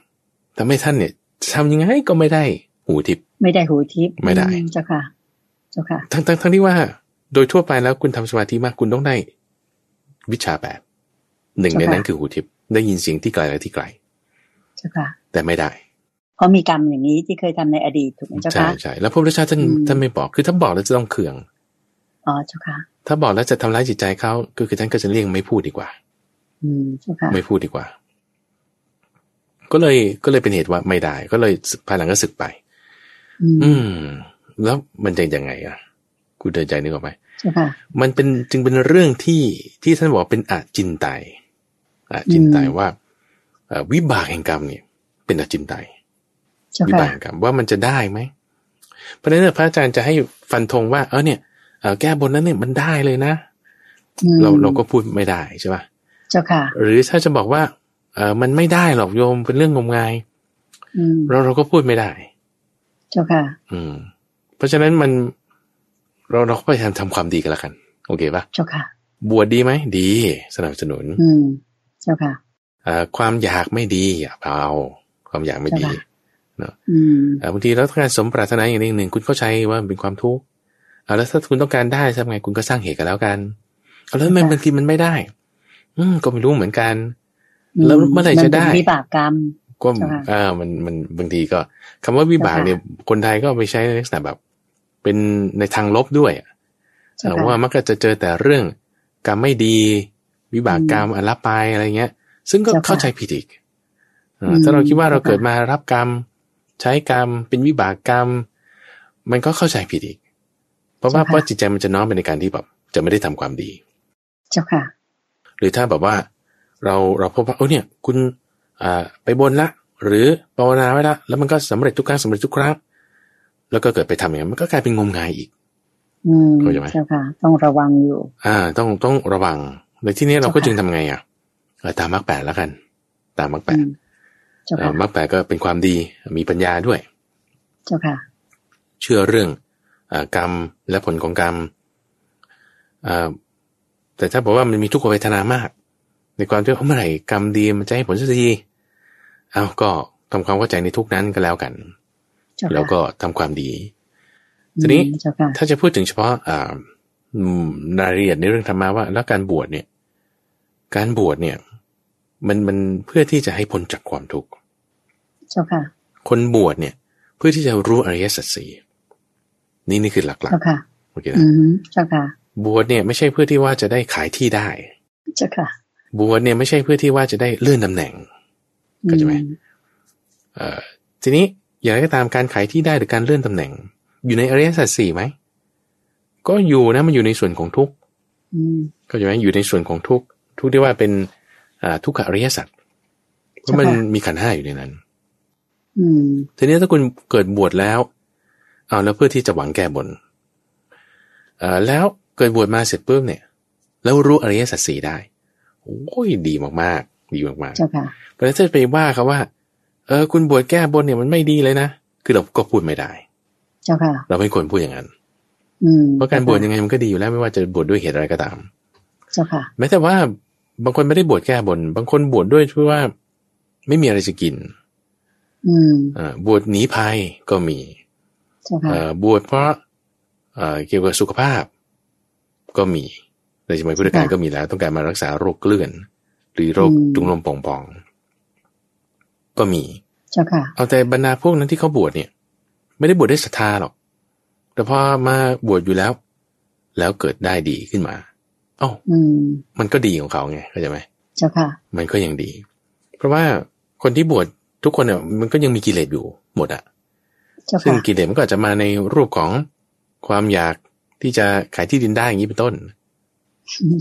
ทำให้ท่านเนี่ยจะทำยังไงก็ไม่ได้หูทิพย์ไม่ได้หูทิพย์ไม่ได้อืเจ้าค่ะ เจ้าค่ะ ทั้งทั้งทั้งที่ว่า โดยทั่วไปแล้วคุณทำสมาธิมากคุณต้องได้ วิชาแปดหนึ่งในนั้นคือหูทิพย์ได้ยินเสียงที่ไกลและที่ไกลเจ้าค่ะ แต่ไม่ได้ เพราะมีกรรมอย่างนี้ที่เคยทำในอดีตถูกไหมเจ้าใช่ค่ะใช่แล้วพระพุทธเจ้าท่านอืมท่านไม่บอกคือถ้าบอกแล้วจะต้องเคืองอ๋อเจ้าค่ะ ถ้าบอกแล้วจะทำร้ายจิตใจเขาก็คือท่านก็จะเลี่ยงไม่พูดดีกว่า อืมเจ้าค่ะ ไม่พูดดีกว่า ก็เลยก็เลยเป็นเหตุว่าไม่ได้ ก็เลยภายหลังก็สึกไป อืมอืมแล้วมันจะยังไงอะคุณเดินใจนึกออกไหมเจ้าค่ะมันเป็นจึงเป็นเรื่องที่ที่ท่านบอกเป็นอาจินไตยอาจินไตยอืมว่าเอ่อวิบากแห่งกรรมเนี่ย เป็นอาจินไตยเจ้าวิค่ะบากแห่งกรรมว่ามันจะได้ไหมเพราะฉะนั้นเนยพระอาจารย์จะให้ฟันธงว่า เออเนี่ยเอ่อแก้บนนั้นเนี่ยมันได้เลยนะอืมเราเราก็พูดไม่ได้ใช่ปะเจ้าค่ะ หรือถ้าจะบอกว่า เออมันไม่ได้หรอกโยมเป็นเรื่องงมงายอืมเราเราก็พูดไม่ได้ เจ้าค่ะ อืม เพราะฉะนั้นมันเราเราก็พยายามทำความดีกันละกัน โอเคปะเจ้าค่ะ บวชดีไหมดี สนับสนุน อืม เจ้าค่ะเอ่อความอยากไม่ดีอย่าเอาความอยากไม่ดีใช่ค่ะอืมเอ่อบางทีเราต้องการสมปรารถนาอย่างใดอย่างหนึ่งคุณเข้าใจว่ามันเป็นความทุกข์เอาแล้วถ้าคุณต้องการได้ทำไงคุณก็สร้างเหตุกันแล้วกันเอาแล้วทำไมค่ะบางทีมันไม่ได้ อืมก็ไม่รู้เหมือนกัน แล้วเมื่อไหร่จะได้นเป็นวิบากกรรมก็ใช่ค่ะอ่ามันมันบางทีก็คำว่าวิบากใช่ค่ะเนี่ยคนไทยก็เอาไปใช้ในลักษณะแบบ เป็นในทางลบด้วยอะเจ้าเอ่อค่ะว่ามักจะเจอแต่เรื่องกรรมไม่ดีวิบากกรรมอันละไปอะไรเงี้ย ซึ่งก็เจ้าค่ะเข้าใจผิดอีกเอ่ออมถ้าเราคิดว่าเราเจ้าค่ะเกิดมารับกรรม ใช้กรรมเป็นวิบากกรรม มันก็เข้าใจผิดอีก เพราะว่าเพราะจิตใจมันจะน้อมไปในการที่แบบจะไม่ได้ทำความดี เจ้าค่ะ หรือถ้าแบบว่า เราเราพบว่าเออเนี่ย คุณอ่าไปบนละ หรือภาวนาไว้ละ แล้วมันก็สำเร็จทุกครั้งสำเร็จทุกครั้งแล้วก็เกิดไปทำอย่างนั้นมันก็กลายเป็นงมงายอีกอืมเข้าใจไหมเจ้าค่ะ ต้องระวังอยู่ อ่า ต้องต้องระวัง ในที่นี้เราก็เจ้าค่ะจึงทำไงอะเอ่อตามมรรคแปดแล้วกัน ตามมรรคแปอืดมเจ้าเอ่ค่ะอมรรคแปดก็เป็นความดีมีปัญญาด้วย เจ้าค่ะ เชื่อเรื่องอากรรมและผลของกรรมอ่าแต่ถ้าบอกว่ามันมีทุกขเวทนามาก ในความที่ว่าเมื่อไหร่กรรมดีมันจะให้ผลสักทีเอาก็ทำความเข้าใจในทุกนั้นก็แล้วกันเจ้าค่ะแล้วก็ทำความดี ทีนี้อืมเจ้าค่ะถ้าจะพูดถึงเฉพาะอ่าอืมรายละเอียดในเรื่องธรรมะว่า แล้วการบวชเนี่ย การบวชเนี่ย มันมันเพื่อที่จะให้พ้นจากความทุกข์เจ้าค่ะ คนบวชเนี่ย เพื่อที่จะรู้อริยสัจสี่นี่นี่คือหลักเจ้าค่ะๆโอเคนะอืมเจ้าค่ะ บวชเนี่ยไม่ใช่เพื่อที่ว่าจะได้ขายที่ได้ เจ้าค่ะ บวชเนี่ยไม่ใช่เพื่อที่ว่าจะได้เลื่อนตำแหน่งเข้าใจไหมอืเอ่อทีนี้อย่างไรก็ตามการขายที่ได้หรือการเลื่อนตำแหน่ง อยู่ในอริยสัจสี่ไหมก็อยู่นะมันอยู่ในส่วนของทุกข์อืมเข้าใจไหมอยู่ในส่วนของทุกข์ทุกข์ที่ว่าเป็นอ่าทุกขอริยสัจเพราะมันเจ้าค่ะมีขันธ์ห้าอยู่ในนั้นอืมทีนี้ถ้าคุณเกิดบวชแล้วเอาแล้วเพื่อที่จะหวังแก้บนเอ่อแล้วเกิดบวชมาเสร็จปุ๊บเนี่ย แล้วรู้อริยสัจสี่ได้ โอ้ยดีมากๆ ดีมากเจ้าค่ะๆเพราะฉะนั้นถ้าไปว่าเขาว่า เออ คุณบวชแก้บนเนี่ยมันไม่ดีเลยนะ คือเราก็พูดไม่ได้ เจ้าค่ะ เราไม่ควรพูดอย่างนั้นอืมเพราะการบวชยังไงมันก็ดีอยู่แล้วไม่ว่าจะบวชด้วยเหตุอะไรก็ตาม เจ้าค่ะ แม้แต่ว่าบางคนไม่ได้บวชแก้บน บางคนบวชด้วยเพราะว่า ไม่มีอะไรจะกิน อืมอ่าบวชหนีภัยก็มีเจ้าค่ะเอ่อบวชเพราะเอ่อเกี่ยวกับสุขภาพก็มี ในสมัยพุทธกาลก็มีแล้ว ต้องการมารักษาโรคเกลื่อน หรือโรคจุงลมป่องๆก็มีเจ้าค่ะ เอาแต่บรรดาพวกนั้นที่เขาบวชเนี่ย ไม่ได้บวชได้ศรัทธาหรอก แต่พอมาบวชอยู่แล้ว แล้วเกิดได้ดีขึ้นมาเอ้าอืมมันก็ดีของเขาไงเข้าใจไหมเจ้าค่ะ มันก็ยังดี เพราะว่าคนที่บวชทุกคนเนี่ยมันก็ยังมีกิเลสอยู่หมดอะเจ้าซึ่งค่ะกิเลสมันก็อาจจะมาในรูปของความอยากที่จะขายที่ดินได้อย่างนี้เป็นต้น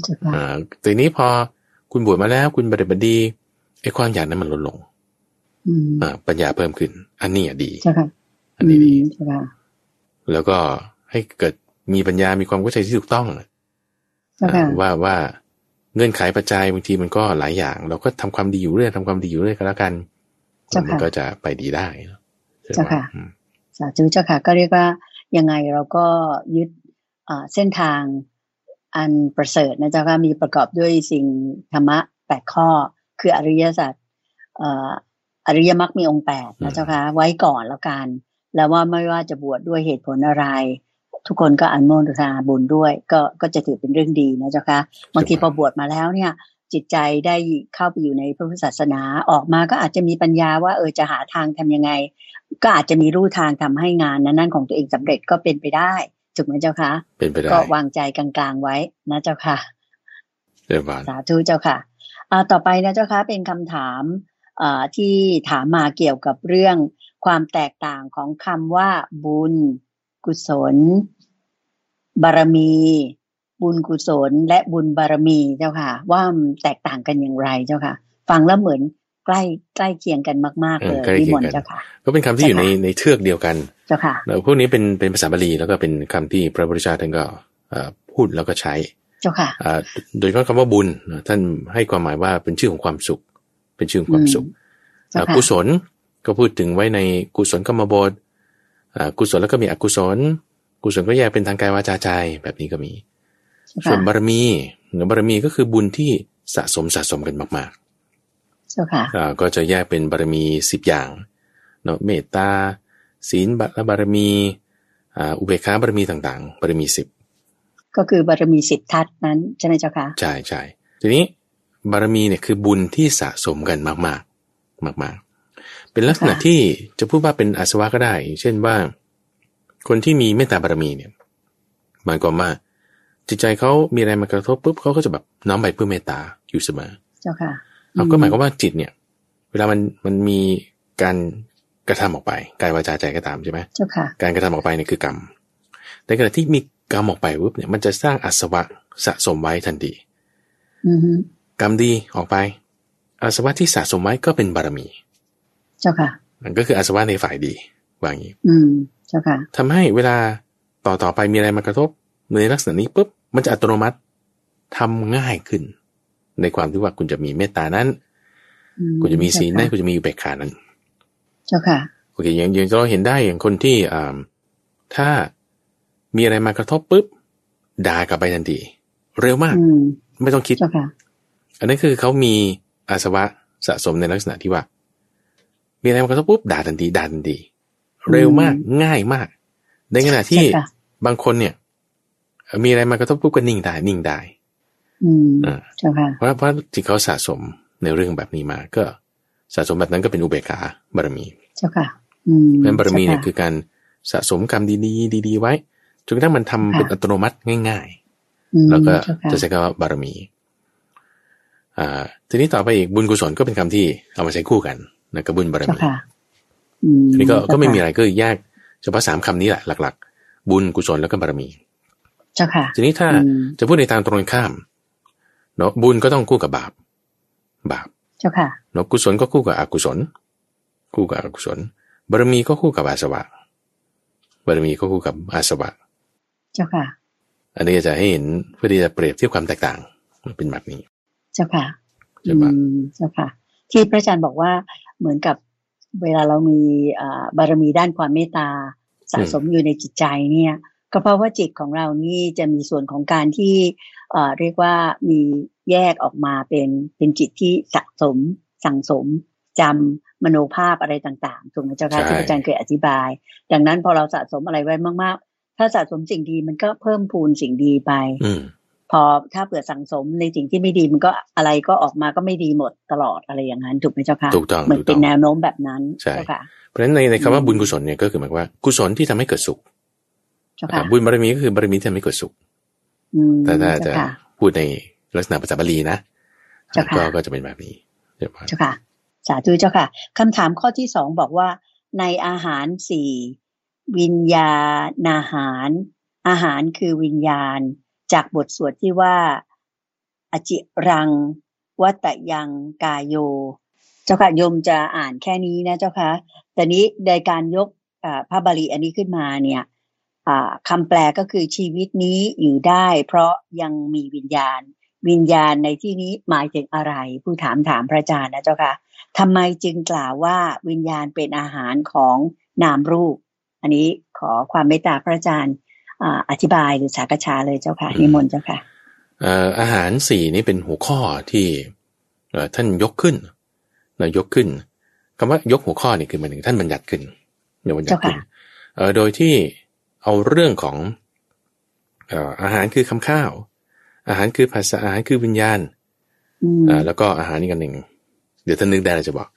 เจ้าค่ะอ่าทีนี้พอคุณบวชมาแล้วคุณบริบัติดีไอ้ความอยากนั้นมันลดลงอืมอ่าปัญญาเพิ่มขึ้น อันนี้อะดีเจ้าค่ะอันนี้ดีเจ้าค่ะแล้วก็ให้เกิดมีปัญญามีความเข้าใจที่ถูกต้องเจ้าค่ะอ่าว่าว่าเงื่อนไขปัจจัยบางทีมันก็หลายอย่าง เราก็ทำความดีอยู่เรื่อยทำความดีอยู่เรื่อยก็แล้วกันเจ้าค่ะมันก็จะไปดีได้เนอะเจ้าค่ะอืมสาธุเจ้าค่ะ ก็เรียกว่ายังไงเราก็ยึดอ่าเส้นทาง อันประเสริฐนะเจ้าค่ะมีประกอบด้วยสิ่งธรรมะแปดข้อ คืออริยสัจเอ่ออริยมรรคมีองค์แปดนะเจ้าค่ะไว้ก่อนแล้วกัน แล้วว่าไม่ว่าจะบวชดด้วยเหตุผลอะไร ทุกคนก็อนโมทนาบุญด้วย ก็ก็จะถือเป็นเรื่องดีนะเจ้าค่ะบางทีพอบวชมาแล้วเนี่ย จิตใจได้เข้าไปอยู่ในพระพุทธศาสนาออกมาก็อาจจะมีปัญญาว่าเออจะหาทางทำยังไง ก็อาจจะมีรูทางทำให้งานนั้นๆของตัวเองสำเร็จก็เป็นไปได้ ถูกไหมเจ้าคะเป็นไปได้ก็วางใจกลางๆไว้นะเจ้าค่ะเรียบร้อยสาธุเจ้าค่ะอ่าต่อไปนะเจ้าค่ะเป็นคำถามอ่าที่ถามมาเกี่ยวกับเรื่องความแตกต่างของคำว่า บุญ กุศล บารมี บุญกุศล และบุญบารมีเจ้าค่ะ ว่ามันแตกต่างกันอย่างไรเจ้าค่ะ ฟังแล้วเหมือน ใกล้ใกล้เคียงกันมากๆเลยเออใกล้นิเคีมยงนกันต์เจ้าค่ะ ก็เป็นคำที่อยู่ในเจ้าค่ะในเทือกเดียวกันเจ้าค่ะแล้วพวกนี้เป็นเป็นภาษาบาลีแล้วก็เป็นคำที่พระพุทธเจ้าท่านก็เอ่อพูดแล้วก็ใช้เจ้าค่ะอ่าโดยเฉพาะคำว่าบุญนะท่านให้ความหมายว่าเป็นชื่อของความสุข เป็นชื่อของความสุขเจ้าอ่าค่ะกุศลก็พูดถึงไว้ในกุศลกรรมบทอ่ากุศลแล้วก็มีอกุศล กุศลก็แยกเป็นทางกายวาจาใจแบบนี้ก็มีเจ้าส่วนค่ะบารมีหรือบารมีก็คือบุญที่สะสมสะสมกันมากเจ้า ค่ะๆอ่าก็จะแยกเป็นบารมีสิบอย่างเนาะเมตตาศีลบารมีอ่าอุเบกขาบารมีต่างๆ บารมีสิบก็คือบารมีสิบทัศน์นั้นใช่ไหมเจ้าค่ะใช่ใช่ทีนี้บารมีเนี่ยคือบุญที่สะสมกันมากๆ มาก ๆ เป็นลักษณะค่ะที่จะพูดว่าเป็นอาสวะก็ได้ เช่นว่า คนที่มีเมตตาบารมีเนี่ยหมายความว่าจิตใจเขามีอะไรมากระทบปุ๊บเขาก็จะแบบน้อมไปเพื่อเมตตาอยู่เสมอเจ้าค่ะ เอาก็หมายความว่าจิตเนี่ย เวลามันมันมีการกระทำออกไปกายวาจาใจก็ตามใช่ไหมเจ้าค่ะการกระทำออกไปเนี่ยคือกรรมในขณะที่มีกรรมออกไปปุ๊บเนี่ยมันจะสร้างอาสวะสะสมไว้ทันทีอือฮึกรรมดีออกไป อาสวะที่สะสมไว้ก็เป็นบารมี เจ้าค่ะ มันก็คืออาสวะในฝ่ายดีว่าอย่างนี้ อืม เจ้าค่ะทำให้เวลาต่อต่อไปมีอะไรมากระทบในลักษณะนี้ปุ๊บมันจะอัตโนมัติทำง่ายขึ้น ในความที่ว่าคุณจะมีเมตตานั้นอืคุณจะมีศีลนั้นเจ้าคุณจะมีอุเบกขานั้น เจ้าค่ะโอเคอย่างอย่างเราเห็นได้อย่างคนที่อ่าถ้ามีอะไรมากระทบปุ๊บด่ากลับไปทันทีเร็วมากอืมไม่ต้องคิดเจ้าค่ะอันนั้นคือเขามีอาสวะสะสมในลักษณะที่ว่า มีอะไรมากระทบปุ๊บด่าทันทีด่าทันทีเร็วมากง่ายมาก ในขณะที่ใช่ค่ะบางคนเนี่ย มีอะไรมากระทบปุ๊บก็นิ่งได้ นิ่งได้อืมอ่า เจ้าค่ะเพราะเพราะที่เขาสะสมในเรื่องแบบนี้มาก็สะสมแบบนั้นก็เป็นอุเบกขาบารมีเจ้าค่ะอืมเพราะฉะนั้นบารมีเนี่ยจ้าคือการสะสมกรรมดีๆ ดี ๆ ไว้จนกระทั่งมันทำเป็นค่ะอัตโนมัติง่ายอืมๆแล้วก็เจ้าค่ะจะใช้คำว่าบารมีอ่าทีนี้ต่อไปอีกบุญกุศลก็เป็นคำที่เอามาใช้คู่กันนะกับบุญบารเจ้ามีค่ะอืมอันนี้ก็เจ้าก็ไม่มีค่ะอะไรก็แยกเฉพาะสามคำนี้แหละหลัก ๆ บุญกุศลแล้วก็บารมี เจ้าค่ะ ทีนี้ถ้าอืมจะพูดในทางตรงกันข้าม เนาะบุญก็ต้องคู่กับบาป บาปเจ้าค่ะเนาะกุศลก็คู่กับอกุศล คู่กับอกุศลบารมีก็คู่กับอาสวะบารมีก็คู่กับอาสวะ เจ้าค่ะ อันนี้จะให้เห็นเพื่อที่จะเปรียบเทียบความแตกต่างมันเป็นแบบนี้ เจ้าค่ะใช่ปะอืมเจ้าค่ะ ที่พระอาจารย์บอกว่าเหมือนกับเวลาเรามีอ่าบารมีด้านความเมตตาสะสมอยู่ในจิตใจเนี่ย ก็เพราะว่าจิตของเรานี่จะมีส่วนของการที่เอ่อเรียกว่ามีแยกออกมาเป็นเป็นจิตที่สะสม สั่งสมจำมโนภาพอะไรต่างๆถูกไหมเจ้าค่ะใช่ที่พระอาจารย์เคยอธิบาย ดังนั้นพอเราสะสมอะไรไว้มากๆ ถ้าสะสมสิ่งดีมันก็เพิ่มพูนสิ่งดีไปอืมพอถ้าเปิดสั่งสมในสิ่งที่ไม่ดีมันก็อะไรก็ออกมาก็ไม่ดีหมดตลอดอะไรอย่างนั้นถูกไหมเจ้าค่ะถูกต้องเหมือนถูกเป็ต้อนงแนวโน้มแบบนั้นใช่เจ้าค่ะเพราะฉะนั้นในในคำว่าอืมบุญกุศลเนี่ยก็คือหมายความว่ากุศลที่ทำให้เกิดสุขเจ้าค่ะ บุญบารมีก็คือบารมีที่ทำให้เกิดสุขอืมแต่ถ้าจะเจ้าค่ะพูดในลักษณะภาษาบาลีนะเจ้าค่ะก็ก็จะเป็นแบบนี้ใช่ปะเจ้าค่ะ สาธุเจ้าค่ะคำถามข้อที่สองบอกว่าในอาหารสี่วิญญาณอาหาร อาหารคือวิญญาณ จากบทสวดที่ว่า อจิรัง วัตยังกายโย เจ้าค่ะโยมจะอ่านแค่นี้นะเจ้าค่ะแต่นี้ในการยกอ่าพระบาลีอันนี้ขึ้นมาเนี่ยอ่า คำแปลก็คือชีวิตนี้อยู่ได้ เพราะยังมีวิญญาณ วิญญาณในที่นี้หมายถึงอะไร ผู้ถามถามพระอาจารย์นะเจ้าค่ะทำไมจึงกล่าวว่าวิญญาณเป็นอาหารของนามรูป อันนี้ขอความเมตตาพระอาจารย์อ่าอธิบายหรือสากชาเลยเจ้าค่ะนิมนต์เจ้าค่ะเอ่ออาหารสี่นี่เป็นหัวข้อที่เอ่อท่านยกขึ้นนะยกขึ้นคำว่ายกหัวข้อนี่คือหมายถึงท่านบัญญัติขึ้นเดี๋ยวบัญญัติขึ้นเจ้าค่ะเอ่อโดยที่ เอาเรื่องของเอ่ออาหารคือคำข้าว อาหารคือภาษาอาหารคือวิญญาณอืมอ่าแล้วก็อาหารนี่กันหนึ่งเดี๋ยวท่านนึกได้เราจะบอก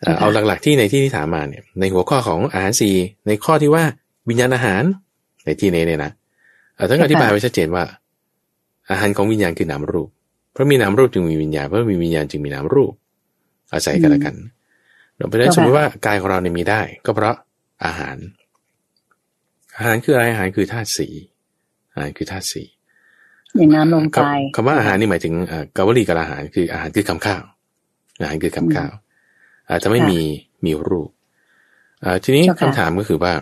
เอ่อค่ะเอาหลักๆที่ในที่ที่ถามมาเนี่ย ในหัวข้อของอาหารสี่ในข้อที่ว่าวิญญาณอาหารในที่นี้เนี่ยนะเอ่อท่านก็อธิบายไว้ชัดเจนว่า อาหารของวิญญาณคือนามรูป เพราะมีนามรูปจึงมีวิญญาณเพราะมีวิญญาณจึงมีนามรูป อาศัยกันและกันเราไปได้สมมติว่ากายของเราเนี่ยมีได้ ก็เพราะอาหาร อาหารคืออะไรอาหารคือธาตุสีอาหารคือธาตุสีอย่างน้ำลมไปคำคำว่าอาหารนี่หมายถึงเอ่อกาวลีกับอาหารคืออาหารคือคำข้าว อาหารคือคำข้าวอาจจะไม่ค่ะมีมีรูปอ่าทีนี้เจ้าค่ะคำถามก็คือว่า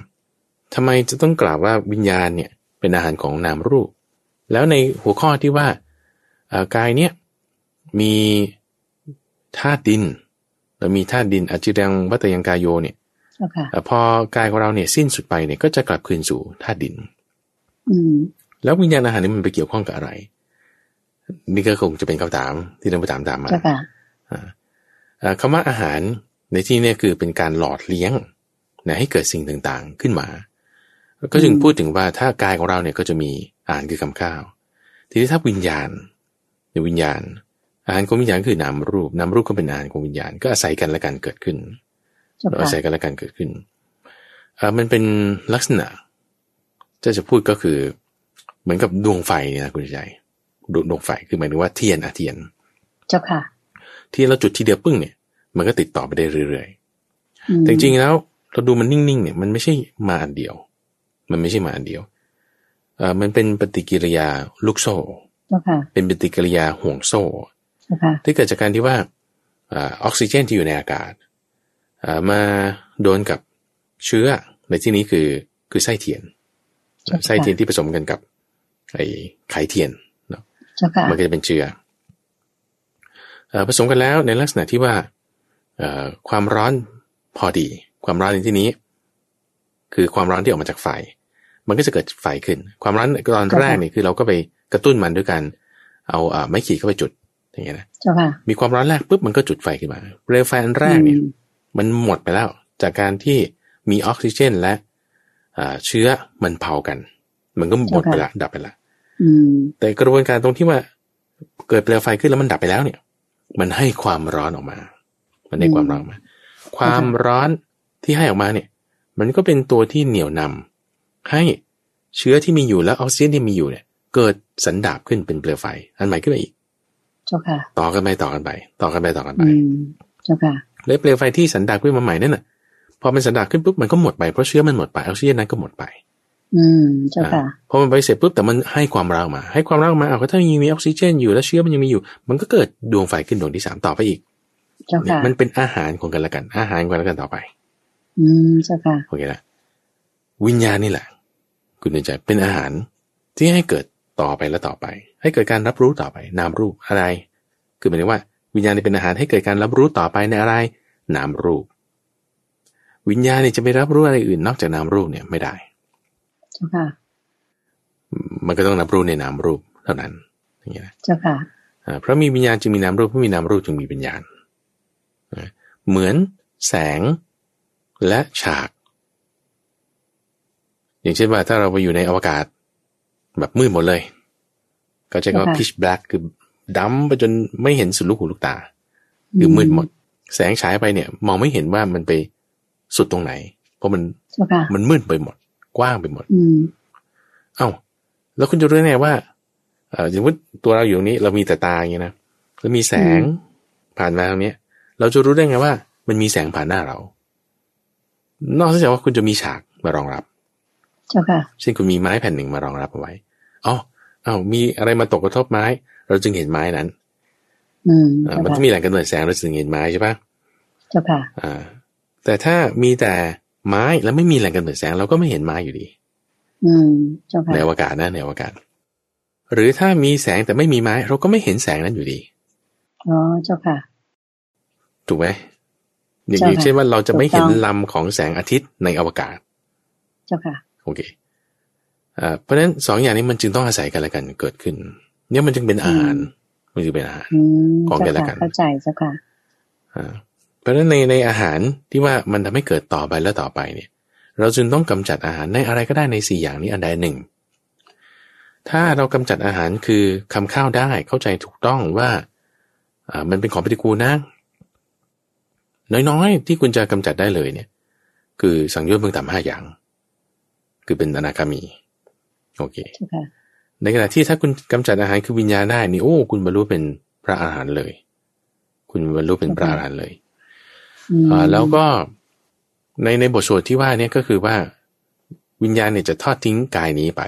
ทำไมจะต้องกล่าวว่าวิญญาณเนี่ย เป็นอาหารของนามรูป แล้วในหัวข้อที่ว่าอ่ากายเนี่ยมีธาตุดินแล้วมีธาตุดินอจิรังวัตยังกายโยเนี่ยเจ้าค่ะอ่า พอกายของเราเนี่ยสิ้นสุดไปเนี่ยก็จะกลับคืนสู่ธาตุดินอืมแล้ววิญญาณอาหารนี่มันไปเกี่ยวข้องกับอะไร นี่ก็คงจะเป็นคำถามที่ท่านผู้ถามถามมาเจ้าค่ะอ่าอ่าคำว่าอาหารในที่เนี้คือเป็นการหล่อเลี้ยงนะให้เกิดสิ่งต่างๆขึ้นมา ก็จึงอืมพูดถึงว่าถ้ากายของเราเนี่ยก็จะมีอาหารคือคำข้าว ทีนี้ถ้าวิญญาณในวิญญาณ อาหารของวิญญาณคือนามรูป นามรูปก็เป็นอาหารของวิญญาณก็อาศัยกันและกันเกิดขึ้นเจ้า อาค่ะศัยกันและกันเกิดขึ้นอ่ามันเป็นลักษณะจะจะพูดก็คือเหมือนกับดวงไฟเนี่ยนะคุณใจดวงดวงไฟคือหมายถึงว่าเทียนอะเทียน เจ้าค่ะเทียนเราจุดทีเดียวปึ้งเนี่ย มันก็ติดต่อไปได้เรื่อยอืมๆแต่จริงๆแล้วเราดูมันนิ่งๆเนี่ยมันไม่ใช่มาอันเดียว มันไม่ใช่มาอันเดียวเอ่อมันเป็นปฏิกิริยาลูกโซ่เจ้าค่ะเป็นปฏิกิริยาห่วงโซ่เจ้าค่ะที่เกิดจากการที่ว่าอาออกซิเจนที่อยู่ในอากาศอ่า มาโดนกับเชื้อในที่นี้คือคือไส้เทียนเจ้าค่ะไส้เทียนที่ผสมกันกับไอ้ไข่เทียนเนาะเจ้าค่ะมันก็จะเป็นเชื้อเอ่อผสมกันแล้วในลักษณะที่ว่าเอ่อความร้อนพอดี ความร้อนในที่นี้ คือความร้อนที่ออกมาจากไฟมันก็จะเกิดไฟขึ้น ความร้อนตอนแรกเนี่ยคือเราก็ไปกระตุ้นมันด้วยการเอาอ่าไม้ขีดเข้าไปจุดอย่างเงี้ยนะเจ้าค่ะมีความร้อนแรกปุ๊บมันก็จุดไฟขึ้นมาเปลวไฟอันแรกเนี่ยอื มมันหมดไปแล้ว จากการที่มีออกซิเจนและอ่าเชื้อมันเผากัน มันก็หมดไปละดับไปละอืมแต่กระบวนการตรงที่ว่าเกิดเปลวไฟขึ้นแล้วมันดับไปแล้วเนี่ย มันให้ความร้อนออกมา มันให้ความร้อนออกมา ความร้อนที่ให้ออกมาเนี่ย มันก็เป็นตัวที่เหนี่ยวนำให้เชื้อที่มีอยู่และออกซิเจนที่มีอยู่เนี่ย เกิดสันดาบขึ้นเป็นเปลวไฟ อันใหม่ขึ้นมาอีก เจ้าค่ะ ต่อกันไปต่อกันไป ต่อกันไปต่อกันไปอืมเจ้าค่ะ แล้วเปลวไฟที่สันดาบขึ้นมาใหม่นั่นน่ะ พอมันสันดาบขึ้นปุ๊บมันก็หมดไปเพราะเชื้อมันหมดไปออกซิเจนนั้นก็หมดไป อืมเจ้าค่ะอ่าพอมันไปเสร็จปุ๊บแต่มันให้ความร้อนออกมา ให้ความร้อนออกมาเอาก็ถ้ายังมีออกซิเจนอยู่แล้วเชื้อมันยังมีอยู่ มันก็เกิดดวงไฟขึ้นดวงที่สามต่อไปอีกเจ้าเนี่ยค่ะมันเป็นอาหารของกันและกัน อาหารของกันและกันต่อไป อืมเจ้าค่ะโอเคละวิญญาณนี่แหละ คุณในใจเป็นอาหารที่ให้เกิดต่อไปและต่อไป ให้เกิดการรับรู้ต่อไป นามรูปอะไร คือหมายถึงว่า วิญญาณเป็นอาหารให้เกิดการรับรู้ต่อไปในอะไร นามรูป วิญญาณเนี่ยจะไปรับรู้อะไรอื่นนอกจากนามรูปเนี่ยไม่ได้เจ้าค่ะมันก็ต้องรับรู้ในนามรูปเท่านั้นอย่างเงี้ยนะเจ้าค่ะอ่าเพราะมีวิญญาณจึงมีนามรูปเพราะมีนามรูปจึงมีวิญญาณนะเหมือนแสงและฉาก อย่างเช่นว่าถ้าเราไปอยู่ในอวกาศ แบบมืดหมดเลย ก็จะก็ค่ะ pitch black คือ ดำไปจนไม่เห็นสุดลูกหูลูกตาคือมืดหมด แสงฉายไปเนี่ย มองไม่เห็นว่ามันไปสุดตรงไหน เพราะมันเจ้าค่ะมันมืดไปหมด กว้างไปหมดอืมเอ้า แล้วคุณจะรู้ได้ไงว่าเออสมมติตัวเราอยู่ตรงนี้เรามีแต่ตาอย่างนี้นะแล้วมีแสงผ่านมาตรงเนี้ยเราจะรู้ได้ไงว่า มันมีแสงผ่านหน้าเรา นอกจากว่าคุณจะมีฉากมารองรับเจ้าค่ะเช่นคุณมีไม้แผ่นหนึ่งมารองรับเอาไว้อ๋อเอ้ามีอะไรมาตกกระทบไม้ เราจึงเห็นไม้นั้น อืมอ่าเจ้ามันค่ะต้องมีแหล่งกำเนิดแสงเราจึงเห็นไม้ใช่ปะเจ้าค่ะ อ่า แต่ถ้ามีแต่ไม้แล้วไม่มีแหล่งกำเนิดแสงเราก็ไม่เห็นไม้อยู่ดี อืมเจ้าค่ะในอวกาศนะในอวกาศ หรือถ้ามีแสงแต่ไม่มีไม้ เราก็ไม่เห็นแสงนั้นอยู่ดีอ๋อเจ้าค่ะถูกไหมอย่างใช่ค่ะอย่างเช่นว่าเราจะไม่เห็นถูกต้องลำของแสงอาทิตย์ในอวกาศ เจ้าค่ะ โอเคอ่าเพราะฉะนั้นสองอย่างนี้มันจึงต้องอาศัยกันและกันเกิดขึ้น เนี่ยมันจึงเป็นอาหารมันจึงเป็นอาหารอืมของกันเจ้าและกัค่ะนเข้าใจเจ้าค่ะอ่าเพราะฉะนั้นในในอาหารที่ว่ามันทำให้เกิดต่อไปและต่อไปเนี่ย เราจึงต้องกำจัดอาหารในอะไรก็ได้ในสี่อย่างนี้อันใดหนึ่ง ถ้าเรากำจัดอาหารคือคำข้าวได้เข้าใจถูกต้องว่าอ่ามันเป็นของปฏิกูลนะน้อยๆ ที่คุณจะกำจัดได้เลยเนี่ย คือสังโยชน์เบื้องต่ำห้าอย่าง คือเป็นอนาคามี โอเคเจ้าค่ะ ในขณะที่ถ้าคุณกำจัดอาหารคือวิญญาณได้นี่โอ้ คุณบรรลุเป็นพระอาหารหันต์เลย คุณบรรลุเป็นพระอาหารหันต์เลยอืมอ่าแล้วก็ในในบทสวดที่ว่าเนี่ยก็คือว่าวิญญาณเนี่ยจะทอดทิ้งกายนี้ไป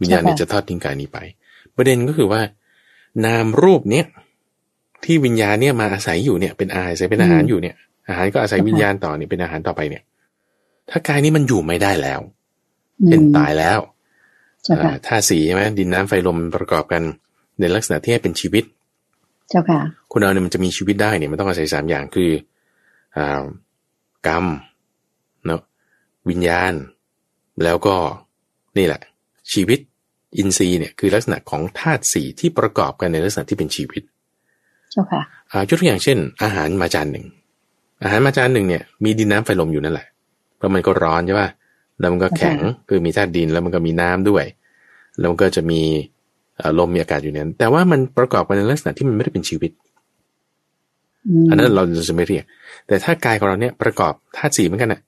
วิญญาณเนี่ยจะทอดทิ้งกายนี้ไป ประเด็นก็คือว่า นามรูปเนี่ยที่วิญญาณเนี่ยมาอาศัยอยู่เนี่ยเป็นอาศัยเป็นอาหารอยู่เนี่ย อาหารก็อาศัยวิญญาณต่อเนี่ยเป็นอาหารต่อไปเนี่ย ถ้ากายนี้มันอยู่ไม่ได้แล้วเป็นอืมตายแล้วเจ้าค่ะอ่า ธาตุสีใช่ไหมดินน้ำไฟลมประกอบกันในลักษณะที่ให้เป็นชีวิต เจ้าค่ะคนเราเนี่ยมันจะมีชีวิตได้เนี่ยมันต้องอาศัยสามอย่างคืออ่ากรรมเนาะวิญญาณ แล้วก็นี่แหละ ชีวิตอินทรีย์เนี่ยคือลักษณะของธาตุสี่ที่ประกอบกันในลักษณะที่เป็นชีวิต เจ้าค่ะอ่ายกตัวอย่างเช่น อาหารมาจานหนึ่งอาหารมาจานหนึ่งเนี่ยมีดินน้ำไฟลมอยู่นั่นแหละเพราะมันก็ร้อนใช่ป่ะ แล้วมันก็แข็งคือมีธาตุดินแล้วมันก็มีน้ำด้วย แล้วมันก็จะมีเอ่อลมมีอากาศอยู่ในนั้น แต่ว่ามันประกอบกันในลักษณะที่มันไม่ได้เป็นชีวิตมอันนั้นเราจะไม่เรียก แต่ถ้ากายของเราเนี่ยประกอบธาตุสี่เหมือนกันนะ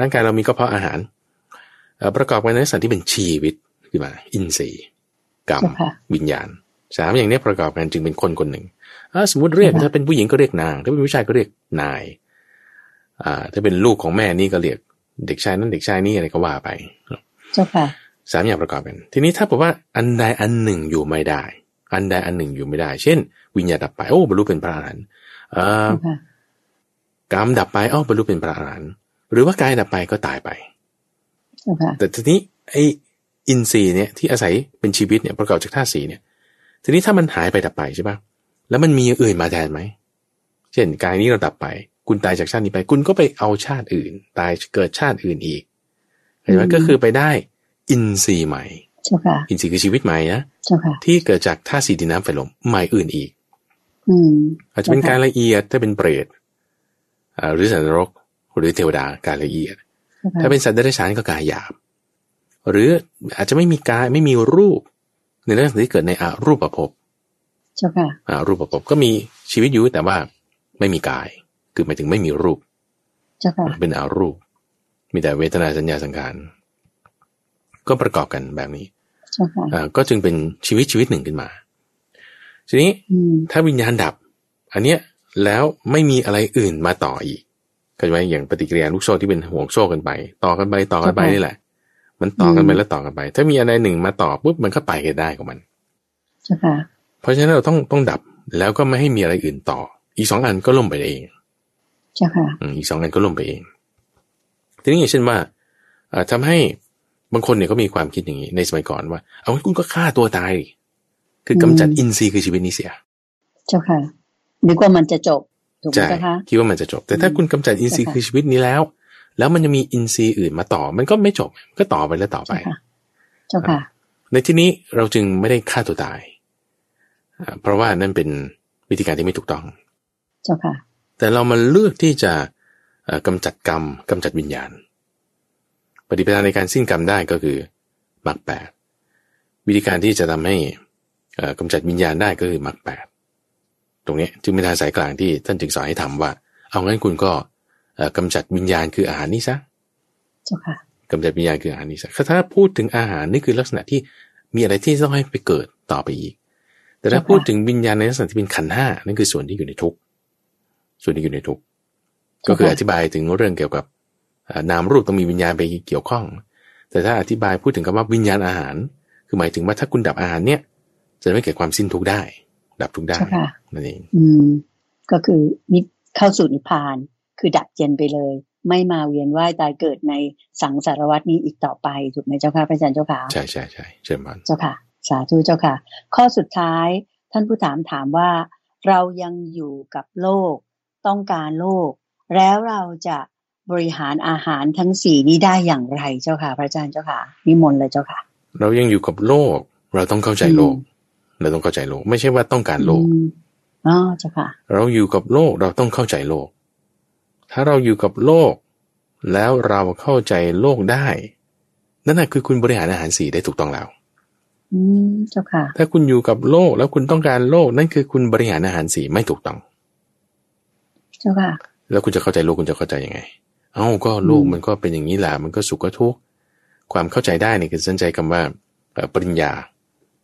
ร่างกายเรามีก็เพราะอาหารเอ่อประกอบกันในลักษณะที่เป็นชีวิตขึ้นมา อินทรีย์กรรมเจ้าค่ะวิญญาณสามอย่างเนี้ยประกอบกันจึงเป็นคนคนหนึ่งอ่าสมมติเรียกค่ะถ้าเป็นผู้หญิงก็เรียกนาง ถ้าเป็นผู้ชายก็เรียกนายอ่าถ้าเป็นลูกของแม่นี่ก็เรียก เด็กชายนั้นเด็กชายนี่อะไรก็ว่าไปเจ้าค่ะสามอย่างประกอบกัน ทีนี้ถ้าบอกว่าอันใดอันหนึ่งอยู่ไม่ได้ อันใดอันหนึ่งอยู่ไม่ได้ เช่น วิญญาณดับไปโอ้บรรลุเป็นพระอรหันต์เอ่อเจ้าค่ะกรรมดับไปเอ้าบรรลุเป็นพระอรหันต์หรือว่ากายดับไปก็ตายไปเจ้าค่ะแต่ทีนี้ไออินทรีย์เนี่ยที่อาศัยเป็นชีวิตเนี่ยประกอบจากธาตุสีเนี่ย ทีนี้ถ้ามันหายไปดับไปใช่ปะแล้วมันมีอย่างอื่นมาแทนไหม เช่นกายนี้เราดับไป คุณตายจากชาตินี้ไป คุณก็ไปเอาชาติอื่น ตายเกิดชาติอื่นอีกเห็นไหมอืมก็คือไปได้อินทรีย์ใหม่เจ้าค่ะอินทรีย์คือชีวิตใหม่นะเจ้าค่ะที่เกิดจากธาตุสีดินน้ำไฟลมใหม่อื่นอีกอืมอาจจะเป็นการละเอียดถ้าเป็นเปรตอ่าหรือสัตว์นรกหรือเทวดาการละเอียดเจ้าค่ะถ้าเป็นสัตว์เดรัจฉานก็กายหยาบ หรืออาจจะไม่มีกายไม่มีรูป ในเรื่องที่เกิดในอารูปภพเจ้าค่ะอารูปภพก็มีชีวิตอยู่แต่ว่าไม่มีกาย คือหมายถึงไม่มีรูปเจ้าค่ะเป็นอารูป มีแต่เวทนาสัญญาสังขารก็ประกอบกันแบบนี้เจ้าค่ะอ่าก็จึงเป็นชีวิตชีวิตหนึ่งขึ้นมา ทีนี้อืมถ้าวิญญาณดับ อันเนี้ยแล้วไม่มีอะไรอื่นมาต่ออีกเข้าใจไหมอย่างปฏิกิริยาลูกโซ่ที่เป็นห่วงโซ่กันไป ต่อกันไปต่อกันไปนี่แหละ มันต่อกันไปแล้วต่อกันไป ถ้ามีอะไรหนึ่งมาต่อปุ๊บมันก็ไปกันได้ของมันเจ้าค่ะเพราะฉะนั้นเราต้องต้องดับแล้วก็ไม่ให้มีอะไรอื่นต่อ อีกสองอันก็ล่มไปเอง เจ้าค่ะอืมอีกสองอันก็ล่มไปเอง ทีนี้อย่างเช่นว่าทำให้บางคนเนี่ยก็มีความคิดอย่างนี้ในสมัยก่อนว่า เอาคุณก็ฆ่าตัวตาย คือกำจัดอินทรีย์คือชีวิตนี้เสีย เจ้าค่ะนึกว่ามันจะจบถูกไหมคะคิดว่ามันจะจบ แต่ถ้าคุณกำจัดอินทรีย์คือชีวิตนี้แล้ว แล้วมันจะมีอินทรีย์อื่นมาต่อ มันก็ไม่จบก็ต่อไปแล้วต่อไป เจ้าค่ะ ในที่นี้เราจึงไม่ได้ฆ่าตัวตาย เพราะว่านั่นเป็นวิธีการที่ไม่ถูกต้อง เจ้าค่ะ แต่เรามาเลือกที่จะกำจัดกรรมกำจัดวิญญาณ ปฏิปทาในการสิ้นกรรมได้ก็คือมรรคแปดวิธีการที่จะทำให้กำจัดวิญญาณได้ก็คือมรรคแปดตรงนี้จึงเป็นทางสายกลางที่ท่านจึงสอนให้ทำว่า เอางั้นคุณก็กำจัดวิญญาณคืออาหารนี้ซะเจ้าค่ะกำจัดวิญญาณคืออาหารนี้ซะถ้าพูดถึงอาหารนี่คือลักษณะที่มีอะไรที่ต้องให้ไปเกิดต่อไปอีก แต่ถ้าพูดถึงวิญญาณในลักษณะที่เป็นขันห้านั่นคือส่วนที่อยู่ในทุก ส่วนที่อยู่ในทุกก็คืออธิบายถึงเรื่องเกี่ยวกับนามรูปต้องมีวิญญาณไปเกี่ยวข้อง แต่ถ้าอธิบายพูดถึงคำว่าวิญญาณอาหาร คือหมายถึงว่าถ้าคุณดับอาหารเนี่ยจะไม่เกิดความสิ้นทุกข์ได้ ดับทุกข์ได้นั่นเองอืม ก็คือนิเข้าสู่นิพพาน คือดับเจนไปเลย ไม่มาเวียนว่ายตายเกิดในสังสารวัตนี้อีกต่อไปถูกไหมเจ้าค่ะพระอาจารย์เจ้าค่ะใช่ใช่ใช่เชิญมันเจ้าค่ะ สาธุเจ้าค่ะ ข้อสุดท้ายท่านผู้ถามถามว่า เรายังอยู่กับโลก ต้องการโลก แล้วเราจะบริหารอาหารทั้งสี่นี้ได้อย่างไรเจ้าค่ะ พระอาจารย์เจ้าค่ะนิมนต์เลยเจ้าค่ะ เรายังอยู่กับโลก เราต้องเข้าใจโลก เราต้องเข้าใจโลก ไม่ใช่ว่าต้องการโลกอ๋อเจ้าค่ะ เราอยู่กับโลกเราต้องเข้าใจโลก ถ้าเราอยู่กับโลก แล้วเราเข้าใจโลกได้ นั่นแหะคือคุณบริหารอาหารสี่ได้ถูกต้องแล้วอืมเจ้าค่ะ ถ้าคุณอยู่กับโลกแล้วคุณต้องการโลกนั่นคือคุณบริหารอาหารสี่ไม่ถูกต้อง เจ้าค่ะ แล้วคุณจะเข้าใจโลกคุณจะเข้าใจยังไง เอ้าก็โลกมันก็เป็นอย่างนี้แหละมันก็สุขก็ทุกข์ความเข้าใจได้เนี่ยคือสนใจคำว่าปริญญา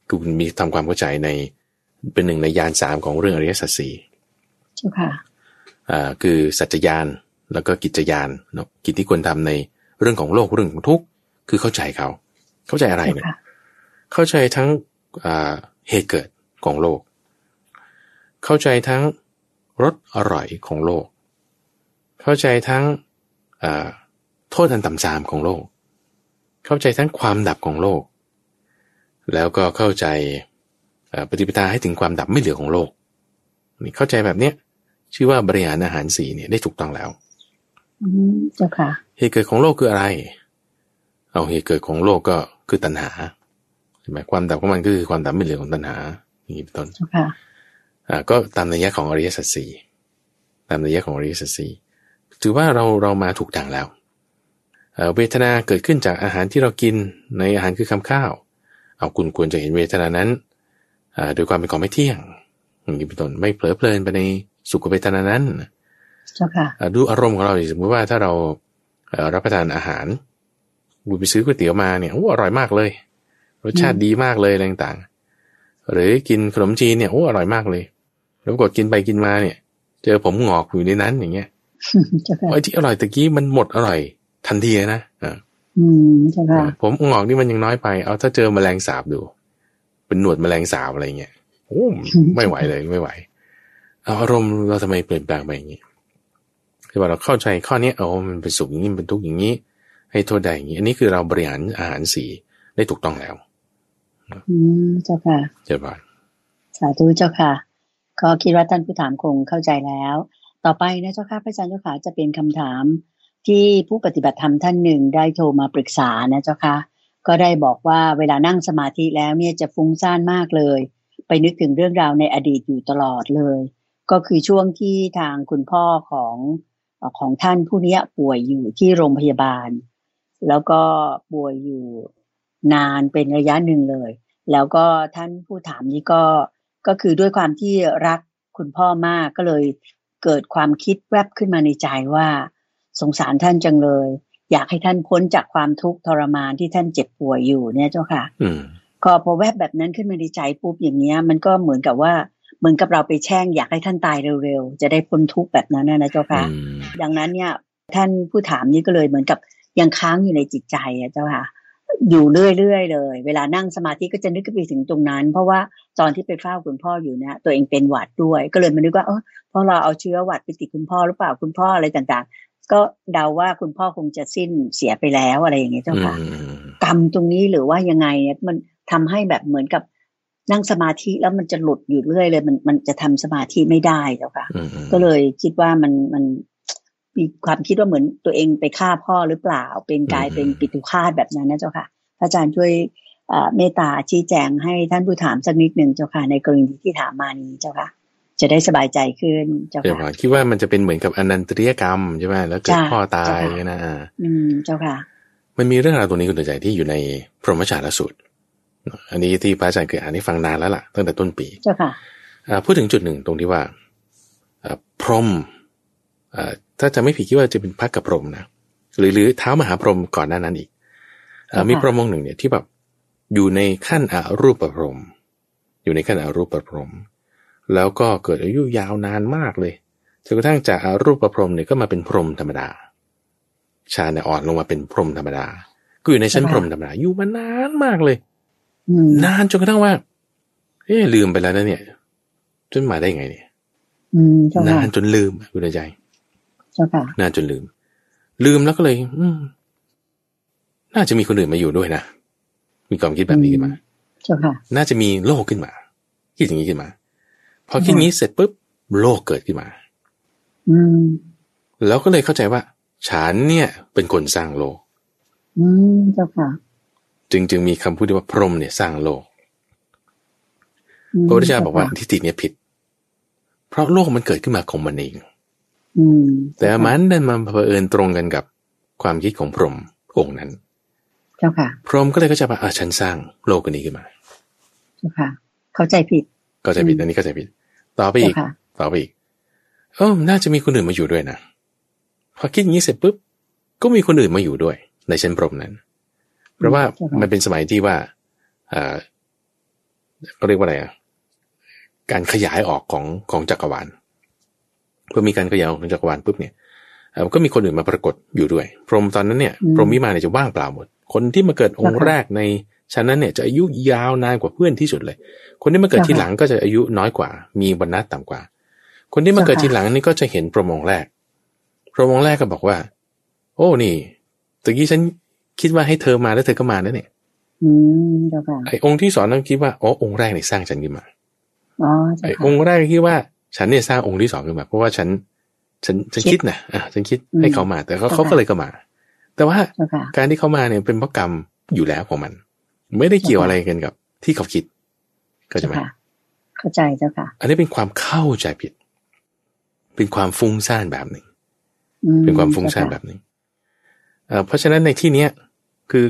คือคุณมีทำความเข้าใจในเป็นหนึ่งในยานสามของเรื่องอริยสัจสี่ใช่ค่ะอ่าคือสัจจยานแล้วก็กิจยานเนาะกิจที่ควรทำในเรื่องของโลกเรื่องของทุกข์คือเข้าใจเขา เข้าใจอะไรเนี่ยเข้าใจทั้งเหตุเกิดของโลก เข้าใจทั้ง รสอร่อยของโลก เข้าใจทั้งโทษอันต่ำทรามของโลก เข้าใจทั้งความดับของโลก แล้วก็เข้าใจปฏิปทาให้ถึงความดับไม่เหลือของโลกนี่เข้าใจแบบเนี้ยชื่อว่าบริหารอาหารสีเนี่ยได้ถูกต้องแล้วเจ้าค่ะเหตุเกิดของโลกคืออะไร เอาเหตุเกิดของโลกก็คือตัณหาใช่ไหมความดับของมันก็คือความดับไม่เหลือของตัณหาอย่างนี้เป็นต้นเจ้าค่ะอ่า ก็ตามนัยยะของอริยสัจสี่ตามนัยยะของอริยสัจสี่ถือว่าเราเรามาถูกทางแล้วเวทนาเกิดขึ้นจากอาหารที่เรากินในอาหารคือคำข้าว เอาคุณควรจะเห็นเวทนานั้นโดยความเป็นของไม่เที่ยงอย่างนี้เป็นต้นไม่เผลอเพลินไปในสุขเวทนานั้นดูอารมณ์ของเราสมมติว่าถ้าเรารับประทานอาหารบุไปซื้อก๋วยเตี๋ยวมาเนี่ยโอ้อร่อยมากเลย รสชาติดีมากเลยอะไรต่างๆหรือกินขนมจีนเนี่ยโอ้อร่อยมากเลย แล้วกดกินไปกินมาเนี่ย เจอผมงอกอยู่ในนั้นอย่างเงี้ยไอ้ที่อร่อยตะกี้มันหมดอร่อย ทันทีนะอ่าอืมใช่ค่ะผมงอกนี่มันยังน้อยไป เอาถ้าเจอแมลงสาบดู เป็นหนวดแมลงสาบอะไรเงี้ยโอ้ไม่ไหวเลยไม่ไหวเอาอารมณ์เราทำไมเปลี่ยนแปลงไปอย่างนี้คือว่าเราเข้าใจข้อนี้เอามันเป็นสุขอย่างนี้เป็นทุกข์อย่างนี้ ให้โทษได้อย่างนี้ อันนี้คือเราบริหารอาหารสีได้ถูกต้องแล้ว อืมเจ้าค่ะ เจ้าบ่านสาธุเจ้าค่ะ ก็คิดว่าท่านผู้ถามคงเข้าใจแล้ว ต่อไปนะเจ้าค่ะพระอาจารย์เจ้าค่ะจะเป็นคำถามที่ผู้ปฏิบัติธรรมท่านหนึ่งได้โทรมาปรึกษานะเจ้าค่ะก็ได้บอกว่าเวลานั่งสมาธิแล้วเนี่ยจะฟุ้งซ่านมากเลย ไปนึกถึงเรื่องราวในอดีตอยู่ตลอดเลย ก็คือช่วงที่ทางคุณพ่อของของท่านผู้นี้ป่วยอยู่ที่โรงพยาบาล แล้วก็ป่วยอยู่นานเป็นระยะหนึ่งเลย แล้วก็ท่านผู้ถามนี้ก็ ก็คือด้วยความที่รักคุณพ่อมากก็เลยเกิดความคิดแวบขึ้นมาในใจว่า สงสารท่านจังเลย อยากให้ท่านพ้นจากความทุกข์ทรมานที่ท่านเจ็บป่วยอยู่เนี่ยเจ้าค่ะก็พอแวบแบบนั้นขึ้นมาในใจปุ๊บอย่างเงี้ย มันก็เหมือนกับว่าเหมือนกับเราไปแช่งอยากให้ท่านตายเร็วๆ จะได้พ้นทุกข์แบบนั้นนะเจ้าค่ะ ดังนั้นเนี่ย ท่านผู้ถามนี้ก็เลยเหมือนกับยังค้างอยู่ในจิตใจอะเจ้าค่ะ อยู่เรื่อยๆเลย เวลานั่งสมาธิก็จะนึกไปถึงตรงนั้น เพราะว่าตอนที่ไปเฝ้าคุณพ่ออยู่เนี่ยตัวเองเป็นหวัดด้วย ก็เลยมานึกว่าเออเพราะเราเอาเชื้อหวัดไปติดคุณพ่อหรือเปล่าคุณพ่ออะไรต่างก็เดาว่าคุณพ่อคงจะสิ้นเสียไปแล้วอะไรอย่างเงี้ยเจ้าค่ะอืมกรรมตรงนี้หรือว่ายังไงเนี่ยมันทำให้แบบเหมือนกับนั่งสมาธิแล้วมันจะหลุดอยู่เรื่อยเลย มันมันจะทำสมาธิไม่ได้เจ้าค่ะอืมอืมก็เลยคิดว่ามันมัน มีความคิดว่าเหมือนตัวเองไปฆ่าพ่อหรือเปล่า เป็นกลายเป็นปิตุฆาตแบบนั้นนะเจ้าค่ะพระอาจารย์ช่วยเอ่อเมตตาชี้แจงให้ท่านผู้ถามสักนิดหนึ่งเจ้าค่ะ ในกรณีที่ถามมานี้เจ้าค่ะ จะได้สบายใจขึ้นเจ้าเดี๋ยวค่ะก่อนคิดว่ามันจะเป็นเหมือนกับอนันตริยกรรมใช่ไหมแล้วเกิดจ้ะพ่อตายจ้ะนะอ่าอืมเจ้าค่ะ มันมีเรื่องราวตรงนี้คุณตัวใจที่อยู่ในพรหมชาลสูตรอันนี้ที่พระอาจารย์เคยอ่านให้ฟังนานแล้วล่ะตั้งแต่ต้นปี เจ้าค่ะอ่าพูดถึงจุดหนึ่งตรงที่ว่าอ่าพรหมอ่า ถ้าจะไม่ผิดคิดว่าจะเป็นพักกับพรหมนะหรือหรือเท้ามหาพรหมก่อนหน้านั้นอีกอ่าค่ะมีพรหมองค์หนึ่งเนี่ยที่แบบอยู่ในขั้นอรูปพรหมอยู่ในขั้นอรูปพรหมแล้วก็เกิดอายุยาวนานมากเลยจนกระทั่งจากอารูปพรหมเนี่ยก็มาเป็นพรหมธรรมดา ชาเนี่ยอ่อนลงมาเป็นพรหมธรรมดาก็อยู่ในชั้นพรหมธรรมดาอยู่มานานมากเลยอืมนานจนกระทั่งว่าเอ๊ะลืมไปแล้วนะเนี่ยจนมาได้ไงเนี่ยอืมเจ้าค่ะนานจนลืมอะคุณใจ เจ้าค่ะนานจนลืม ลืมแล้วก็เลย อืมน่าจะมีคนอื่นมาอยู่ด้วยนะมีความคิดแบบนี้ขึ้นมาเจ้าค่ะ น่าจะมีโลกขึ้นมา คิดอย่างนี้ขึ้นมา พอคิดอย่างนี้เสร็จปุ๊บโลกเกิดขึ้นมา อืมแล้วก็เลยเข้าใจว่า ฉันเนี่ยเป็นคนสร้างโลก อืมเจ้าค่ะ จึงจึงมีคำพูดที่ว่าพรหมเนี่ยสร้างโลกอืมพระพุทธเจ้าบอกว่าทิฏฐิเนี่ยผิด เพราะโลกมันเกิดขึ้นมาของมันเองอืม แต่มันดันมาเผอิญตรงกันกับความคิดของพรหมองค์นั้น เจ้าค่ะ พรหมก็เลยก็จะว่าอะฉันสร้างโลกอันนี้ขึ้นมา เจ้าค่ะ เข้าใจผิดก็จะผิดอืมอันนี้ก็จะผิด ต่อไปอีกเจ้าค่ะต่อไปอีก เออน่าจะมีคนอื่นมาอยู่ด้วยนะ พอคิดอย่างนี้เสร็จปุ๊บ ก็มีคนอื่นมาอยู่ด้วย ในชั้นพรหมนั้น เพราะว่าเจ้าค่ะมันเป็นสมัยที่ว่าอ่าก็เรียกว่าอะไรอะ การขยายออกของของจักรวาล เพื่อมีการขยายออกของจักรวาลปุ๊บเนี่ยเอ่อก็มีคนอื่นมาปรากฏอยู่ด้วย พรหมตอนนั้นเนี่ยอืมพรหมวิมานเนี่ยจะว่างเปล่าหมด คนที่มาเกิดองค์เจ้าค่ะแรกในชั้นนั้นเนี่ยจะอายุยาวนานกว่าเพื่อนที่สุดเลย คนที่มาเกิดเจ้าทีค่ะหลังก็จะอายุน้อยกว่า มีบรรณะต่ำกว่า คนที่มาเกิดเจ้าค่ะทีหลังนี่ก็จะเห็นพรหมองค์แรก พรหมองค์แรกก็บอกว่า โอ้นี่ตะกี้ฉันคิดว่าให้เธอมาแล้วเธอก็มาแล้วเนี่ยอืมเจ้าค่ะไอ้องค์ที่สอนต้องคิดว่าอ๋อองค์แรกเนี่ยสร้างฉันขึ้นมาอ๋อเจ้าไอ้ค่ะองค์แรกคิดว่า ฉันเนี่ยสร้างองค์ที่สองขึ้นมาเพราะว่าฉัน ฉันฉันคิคิดดนะอะฉันคิดอืมให้เขามา แต่เขาเจ้าค่ะเขาก็เลยก็มา แต่ว่าเจ้าค่ะการที่เขามาเนี่ยเป็นเพราะกรรมอยู่แล้วของมัน ไม่ได้เกี่ยวอะไรกันกับ ที่เขาคิดก็จะไหมเจ้าค่ะเข้าใจเจ้าค่ะ อันนี้เป็นความเข้าใจผิด เป็นความฟุ้งซ่านแบบหนึ่งอืมเป็นความฟุ้งซ่านแบบหนึ่งเอ่อเพราะฉะนั้นในที่เนี้ย คือ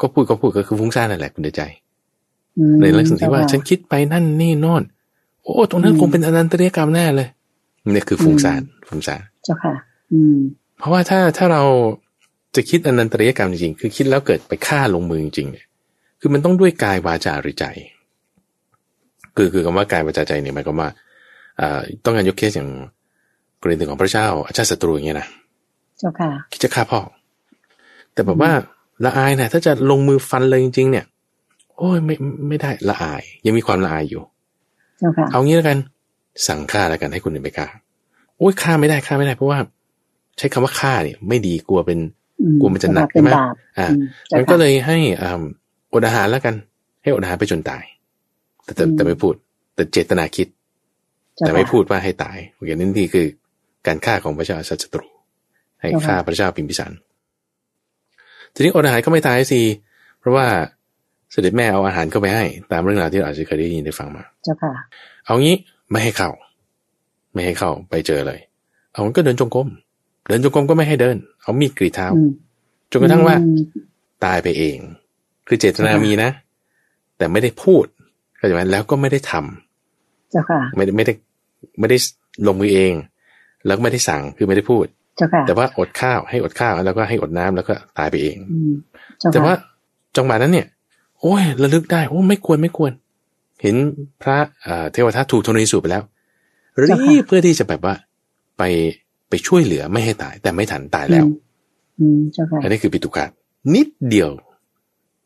ก็พูดก็พูดก็คือฟุ้งซ่านนั่นแหละคุณเดชใจอืมในลักษณะที่ว่าเจ้ค่ะฉันคิดไปนั่นนี่โน่น โอ้ตรงนั้นอืมคงเป็นอนันตริยกรรมแน่เลยเนี่ยคือฟุ้งซ่านฟุ้งซ่านเจ้าค่ะ อืม เพราะว่าถ้าถ้าเราจะคิดอนันตริยกรรมจริงๆ คือคิดแล้วเกิดไปฆ่าลงมือจริงๆเนี่ย คือมันต้องด้วยกายวาจาหรือใจ คือคือคำว่ากายวาจาใจเนี่ยหมายความว่าอ่าต้องการยกเคสอย่างกรณีของพระเจ้าอาชาติศัตรูอย่างเงี้ยนะเจ้าค่ะ คิดจะฆ่าพ่อ แต่แบบว่าละอายนะถ้าจะลงมือฟันเลยจริง ๆ เนี่ย โอ้ยไม่ไม่ได้ละอาย ยังมีความละอายอยู่ เจ้าค่ะ เอางี้แล้วกัน สั่งฆ่าแล้วกันให้คนอื่นไปฆ่าโอ้ยฆ่าไม่ได้ฆ่าไม่ได้เพราะว่า ใช้คำว่าฆ่าเนี่ย ไม่ดีกลัวเป็นอืกลัวมันจะหนักเป็นใช่ไหมบาปอ่าอืมเจ้ามันก็ค่ะเลยให้อ่าอดอาหารแล้วกัน ให้อดอาหารไปจนตาย แต่แต่อืมแต่ไม่พูด แต่เจตนาคิดเจ้าแต่ไม่ค่ะพูดว่าให้ตายโอเคนั่นที่คือการฆ่าของพระเจ้าศัตรู ให้เจ้าค่ะฆ่าพระเจ้าพิมพิสารทีนี้อดอาหารก็ไม่ตายสิเพราะว่า เสด็จแม่เอาอาหารเข้าไปให้ ตามเรื่องราวที่เราอาจจะเคยได้ยินได้ฟังมา เจ้าค่ะ เอางี้ไม่ให้เข้า ไม่ให้เข้าไปเจอเลย เอามันก็เดินจงกรมเดินจงกรมก็ไม่ให้เดิน เอามีดกรีดเท้าอืมจนกระทั่งว่าอืมตายไปเอง คือเจตนาค่ะมีนะ แต่ไม่ได้พูดเข้าใจไหมแล้วก็ไม่ได้ทำเจ้าค่ะ ไม่ได้ไม่ได้ไม่ได้ลงมือเอง แล้วก็ไม่ได้สั่งคือไม่ได้พูดเจ้าค่ะแต่ว่าอดข้าวให้อดข้าวแล้วก็ให้อดน้ำแล้วก็ตายไปเองอืมเจ้าแต่ว่าค่ะจังหวะนั้นเนี่ย โอ้ยระลึกได้โอ้ไม่ควรไม่ควร เห็นพระเอ่อเทวทัตถูกธนูสูบไปแล้วรีบเพื่อที่จะแบบว่า ไปไปช่วยเหลือไม่ให้ตาย แต่ไม่ทันตายแล้วอืมอืมเจ้าค่ะอันนี้คือปิตุกาตนิดเดียว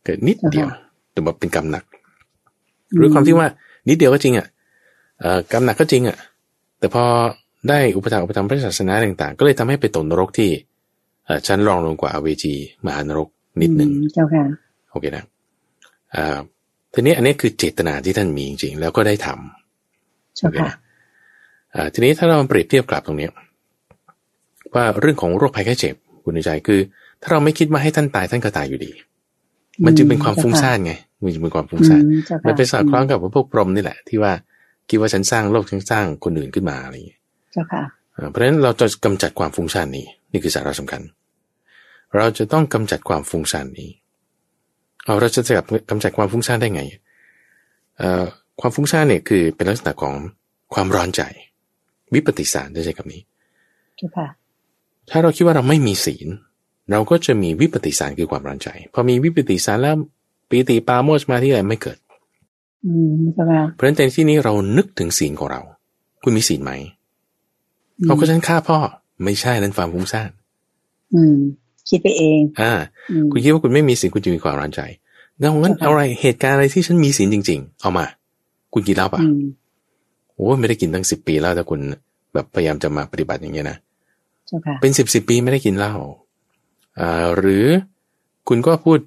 เกิดนิดเดียวอ่าฮะแต่ว่าเป็นกรรมหนักด้วยความที่ว่า นิดเดียวก็จริงอะเอ่อกรรมหนักก็จริงอะ แต่พอได้อุปถัมภ์อุปถัมภ์พระศาสนาต่างๆ ก็เลยทำให้ไปตกนรกที่เอ่อชั้นรองลงกว่าอเวจีมหานรกนิดหนึ่งอืมเจ้าค่ะโอเคนะอ่า ทีนี้อันนี้คือเจตนาที่ท่านมีจริงๆ แล้วก็ได้ทำเจ้าค่ะอ่าทีนี้ถ้าเราเปรียบเทียบกลับตรงเนี้ยว่าเรื่องของโรคภัยไข้เจ็บคุณในใจคือ ถ้าเราไม่คิดว่าให้ท่านตายท่านก็ตายอยู่ดี มันจึงเป็นความฟุ้งซ่านไงมันจึงเป็นความฟุ้งซ่านอืมเจ้าค่ะมันเป็นสอดคล้องกับพวกพรหมนี่แหละ ที่ว่าคิดว่าฉันสร้างโลกฉันสร้างคนอื่นขึ้นมาอะไรอย่างเงี้ยเจ้าค่ะอ่าเพราะฉะนั้นเราจะกำจัดความฟุ้งซ่านนี้ นี่คือสาระสำคัญ เราจะต้องกำจัดความฟุ้งซ่านนี้ เอาเราจะกำจัดความฟุ้งซ่านได้ไงเอ่อความฟุ้งซ่านเนี่ยคือเป็นลักษณะของความร้อนใจ วิปฏิสารได้ใช้คำนี้เจ้าค่ะถ้าเราคิดว่าเราไม่มีศีล เราก็จะมีวิปฏิสารคือความร้อนใจ พอมีวิปฏิสารแล้วปีติปราโมชมาที่อะไรไม่เกิดอืมเจ้าค่ะเพราะฉะนั้นในที่นี้เรานึกถึงศีลของเรา คุณมีศีลไหมเขาก็ฉันฆ่าพ่อ ไม่ใช่นั่นความฟุ้งซ่านอืม คิดไปเอง อ่าอืมคุณคิดว่าคุณไม่มีศีลคุณจะมีความร้อนใจงั้นงั้นใช่ค่ะเอาอะไรเหตุการณ์อะไรที่ฉันมีศีลจริง ๆ เอามา คุณกินเหล้าปะอืมโอ้ยไม่ได้กินตั้งสิบปีแล้วแต่คุณแบบพยายามจะมาปฏิบัติอย่างเงี้ยนะเจ้าค่ะเป็นสิบสิบปีไม่ได้กินเหล้าอ่า หรือคุณก็พูด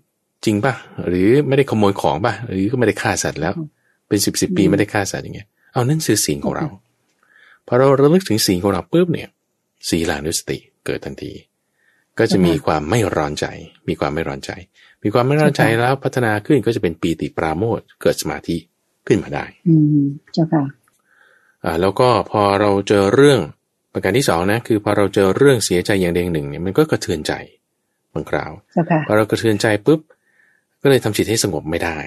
จริงป่ะ หรือไม่ได้ขโมยของป่ะ หรือก็ไม่ได้ฆ่าสัตว์แล้ว เป็นสิบสิบปีอืมไม่ได้ฆ่าสัตว์อย่างเงี้ย เอานั่นคือศีลของเราพอเราระลึกถึงศีลของเราปุ๊บเนี่ยศีลานุสติเกิดทันที ก็จะมีความไม่ร้อนใจ มีความไม่ร้อนใจ มีความไม่ร้อนใจแล้วพัฒนาขึ้นก็จะเป็นปีติปราโมทย์เกิดสมาธิขึ้นมาได้ อืมเจ้าค่ะอ่าแล้วก็พอเราเจอเรื่องประการที่สองนะคือพอเราเจอเรื่องเสียใจอย่างใดอย่างหนึ่งเนี่ยมันก็กระเทือนใจบางคราวเจ้าค่ะพอเรากระเทือนใจปุ๊บก็เลยทำจิตให้สงบไม่ได้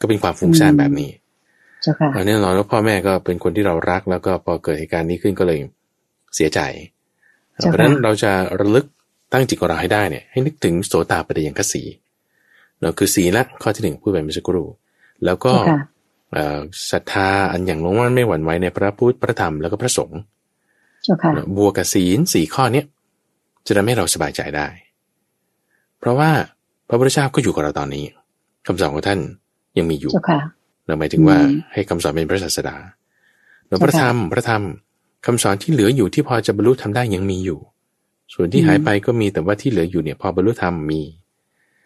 ก็เป็นความฟุ้งซ่านอืมแบบนี้เจ้าค่ะอันแน่นอนว่าพ่อแม่ก็เป็นคนที่เรารักแล้วก็พอเกิดเหตุการณ์นี้ขึ้นก็เลยเสียใจเจ้าค่ะเพราะฉะนั้นเราจะระลึก ตั้งจิตของเราให้ได้เนี่ยให้นึกถึงโสตาปฏิยังคสีเราคือสีละข้อที่หนึ่งพูดไปเมื่อสักครู่แล้วก็เจ้าค่ะเอ่อศรัทธาอันอย่างลงมั่นไม่หวั่นไหวในพระพุทธพระธรรมแล้วก็พระสงฆ์เจ้าค่ะบวกกับศีลสี่ข้อเนี้ยจะทำให้เราสบายใจได้ เพราะว่าพระพุทธเจ้าก็อยู่กับเราตอนนี้คำสอนของท่านยังมีอยู่เจ้าค่ะเราหมายถึงว่าอืมให้คำสอนเป็นพระศาสดาแล้วเจ้าค่ะพระธรรมพระธรรมคำสอนที่เหลืออยู่ที่พอจะบรรลุทำได้ยังมีอยู่ ส่วนที่อืมหายไปก็มีแต่ว่าที่เหลืออยู่เนี่ยพอบรรลุธรรมมี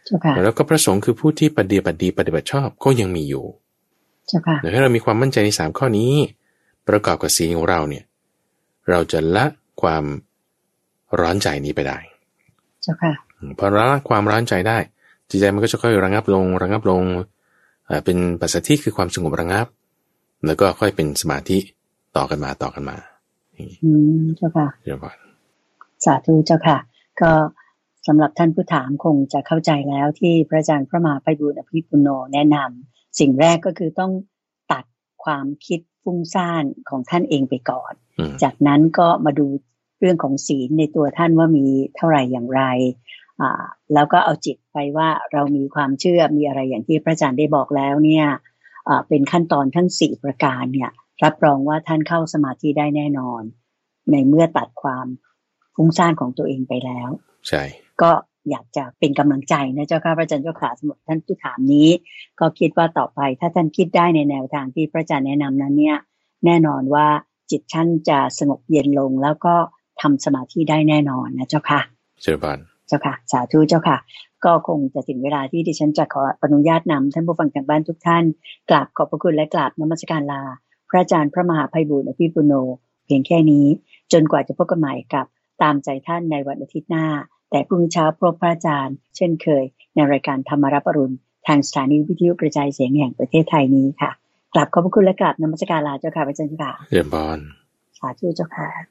เจ้าค่ะแล้วก็พระสงฆ์คือผู้ที่ปฏิบัติดีปฏิบัติชอบก็ยังมีอยู่เจ้าค่ะแต่ถ้าเรามีความมั่นใจในสามข้อนี้ ประกอบกับศีลของเราเนี่ย เราจะละความร้อนใจนี้ไปได้เจ้าค่ะอืมพอละความร้อนใจได้ จิตใจมันก็จะค่อยระงับลง ระงับลงเอ่อเป็นปัสสัทธิคือความสงบระงับ แล้วก็ค่อยเป็นสมาธิต่อกันมาต่อกันมาอย่างนี้อืมเจ้าค่ะเดี๋ยวก่อน สาธุเจ้าค่ะ ก็สำหรับท่านผู้ถามคงจะเข้าใจแล้วที่พระอาจารย์พระมหาไพบูลย์อภิปุโนแนะนำสิ่งแรกก็คือต้องตัดความคิดฟุ้งซ่านของท่านเองไปก่อนอืมจากนั้นก็มาดูเรื่องของศีลในตัวท่านว่ามีเท่าไหร่อย่างไรอ่าแล้วก็เอาจิตไปว่าเรามีความเชื่อมีอะไรอย่างที่พระอาจารย์ได้บอกแล้วเนี่ยอ่าเป็นขั้นตอนทั้งสี่ประการเนี่ยรับรองว่าท่านเข้าสมาธิได้แน่นอน ในเมื่อตัดความ ฟุ้งซ่านของตัวเองไปแล้ว ใช่ ก็อยากจะเป็นกำลังใจนะเจ้าค่ะพระอาจารย์เจ้าขาสำหรับท่านผู้ถามนี้ ก็คิดว่าต่อไปถ้าท่านคิดได้ในแนวทางที่พระอาจารย์แนะนำนั้นเนี่ย แน่นอนว่าจิตท่านจะสงบเย็นลงแล้วก็ทำสมาธิได้แน่นอนนะเจ้าค่ะเจริญพรเจ้าค่ะ สาธุเจ้าค่ะ ก็คงจะถึงเวลาที่ดิฉันจะขออนุญาตนำท่านผู้ฟังทางบ้านทุกท่านกราบขอบพระคุณและกราบนมัสการลา พระอาจารย์พระมหาไพบูลย์อภิปุโน เพียงแค่นี้ จนกว่าจะพบกันใหม่กับ ตามใจท่านในวันอาทิตย์หน้า แต่พรุ่งนี้เช้าพบพระอาจารย์ เช่นเคย ในรายการธรรมรับอรุณ ทางสถานีวิทยุกระจายเสียงแห่งประเทศไทยนี้ค่ะกราบขอบพระคุณและกราบนมัสการลาเจ้าค่ะพระอาจารย์เจ้าค่ะเจริญพรสาธุเจ้าค่ะ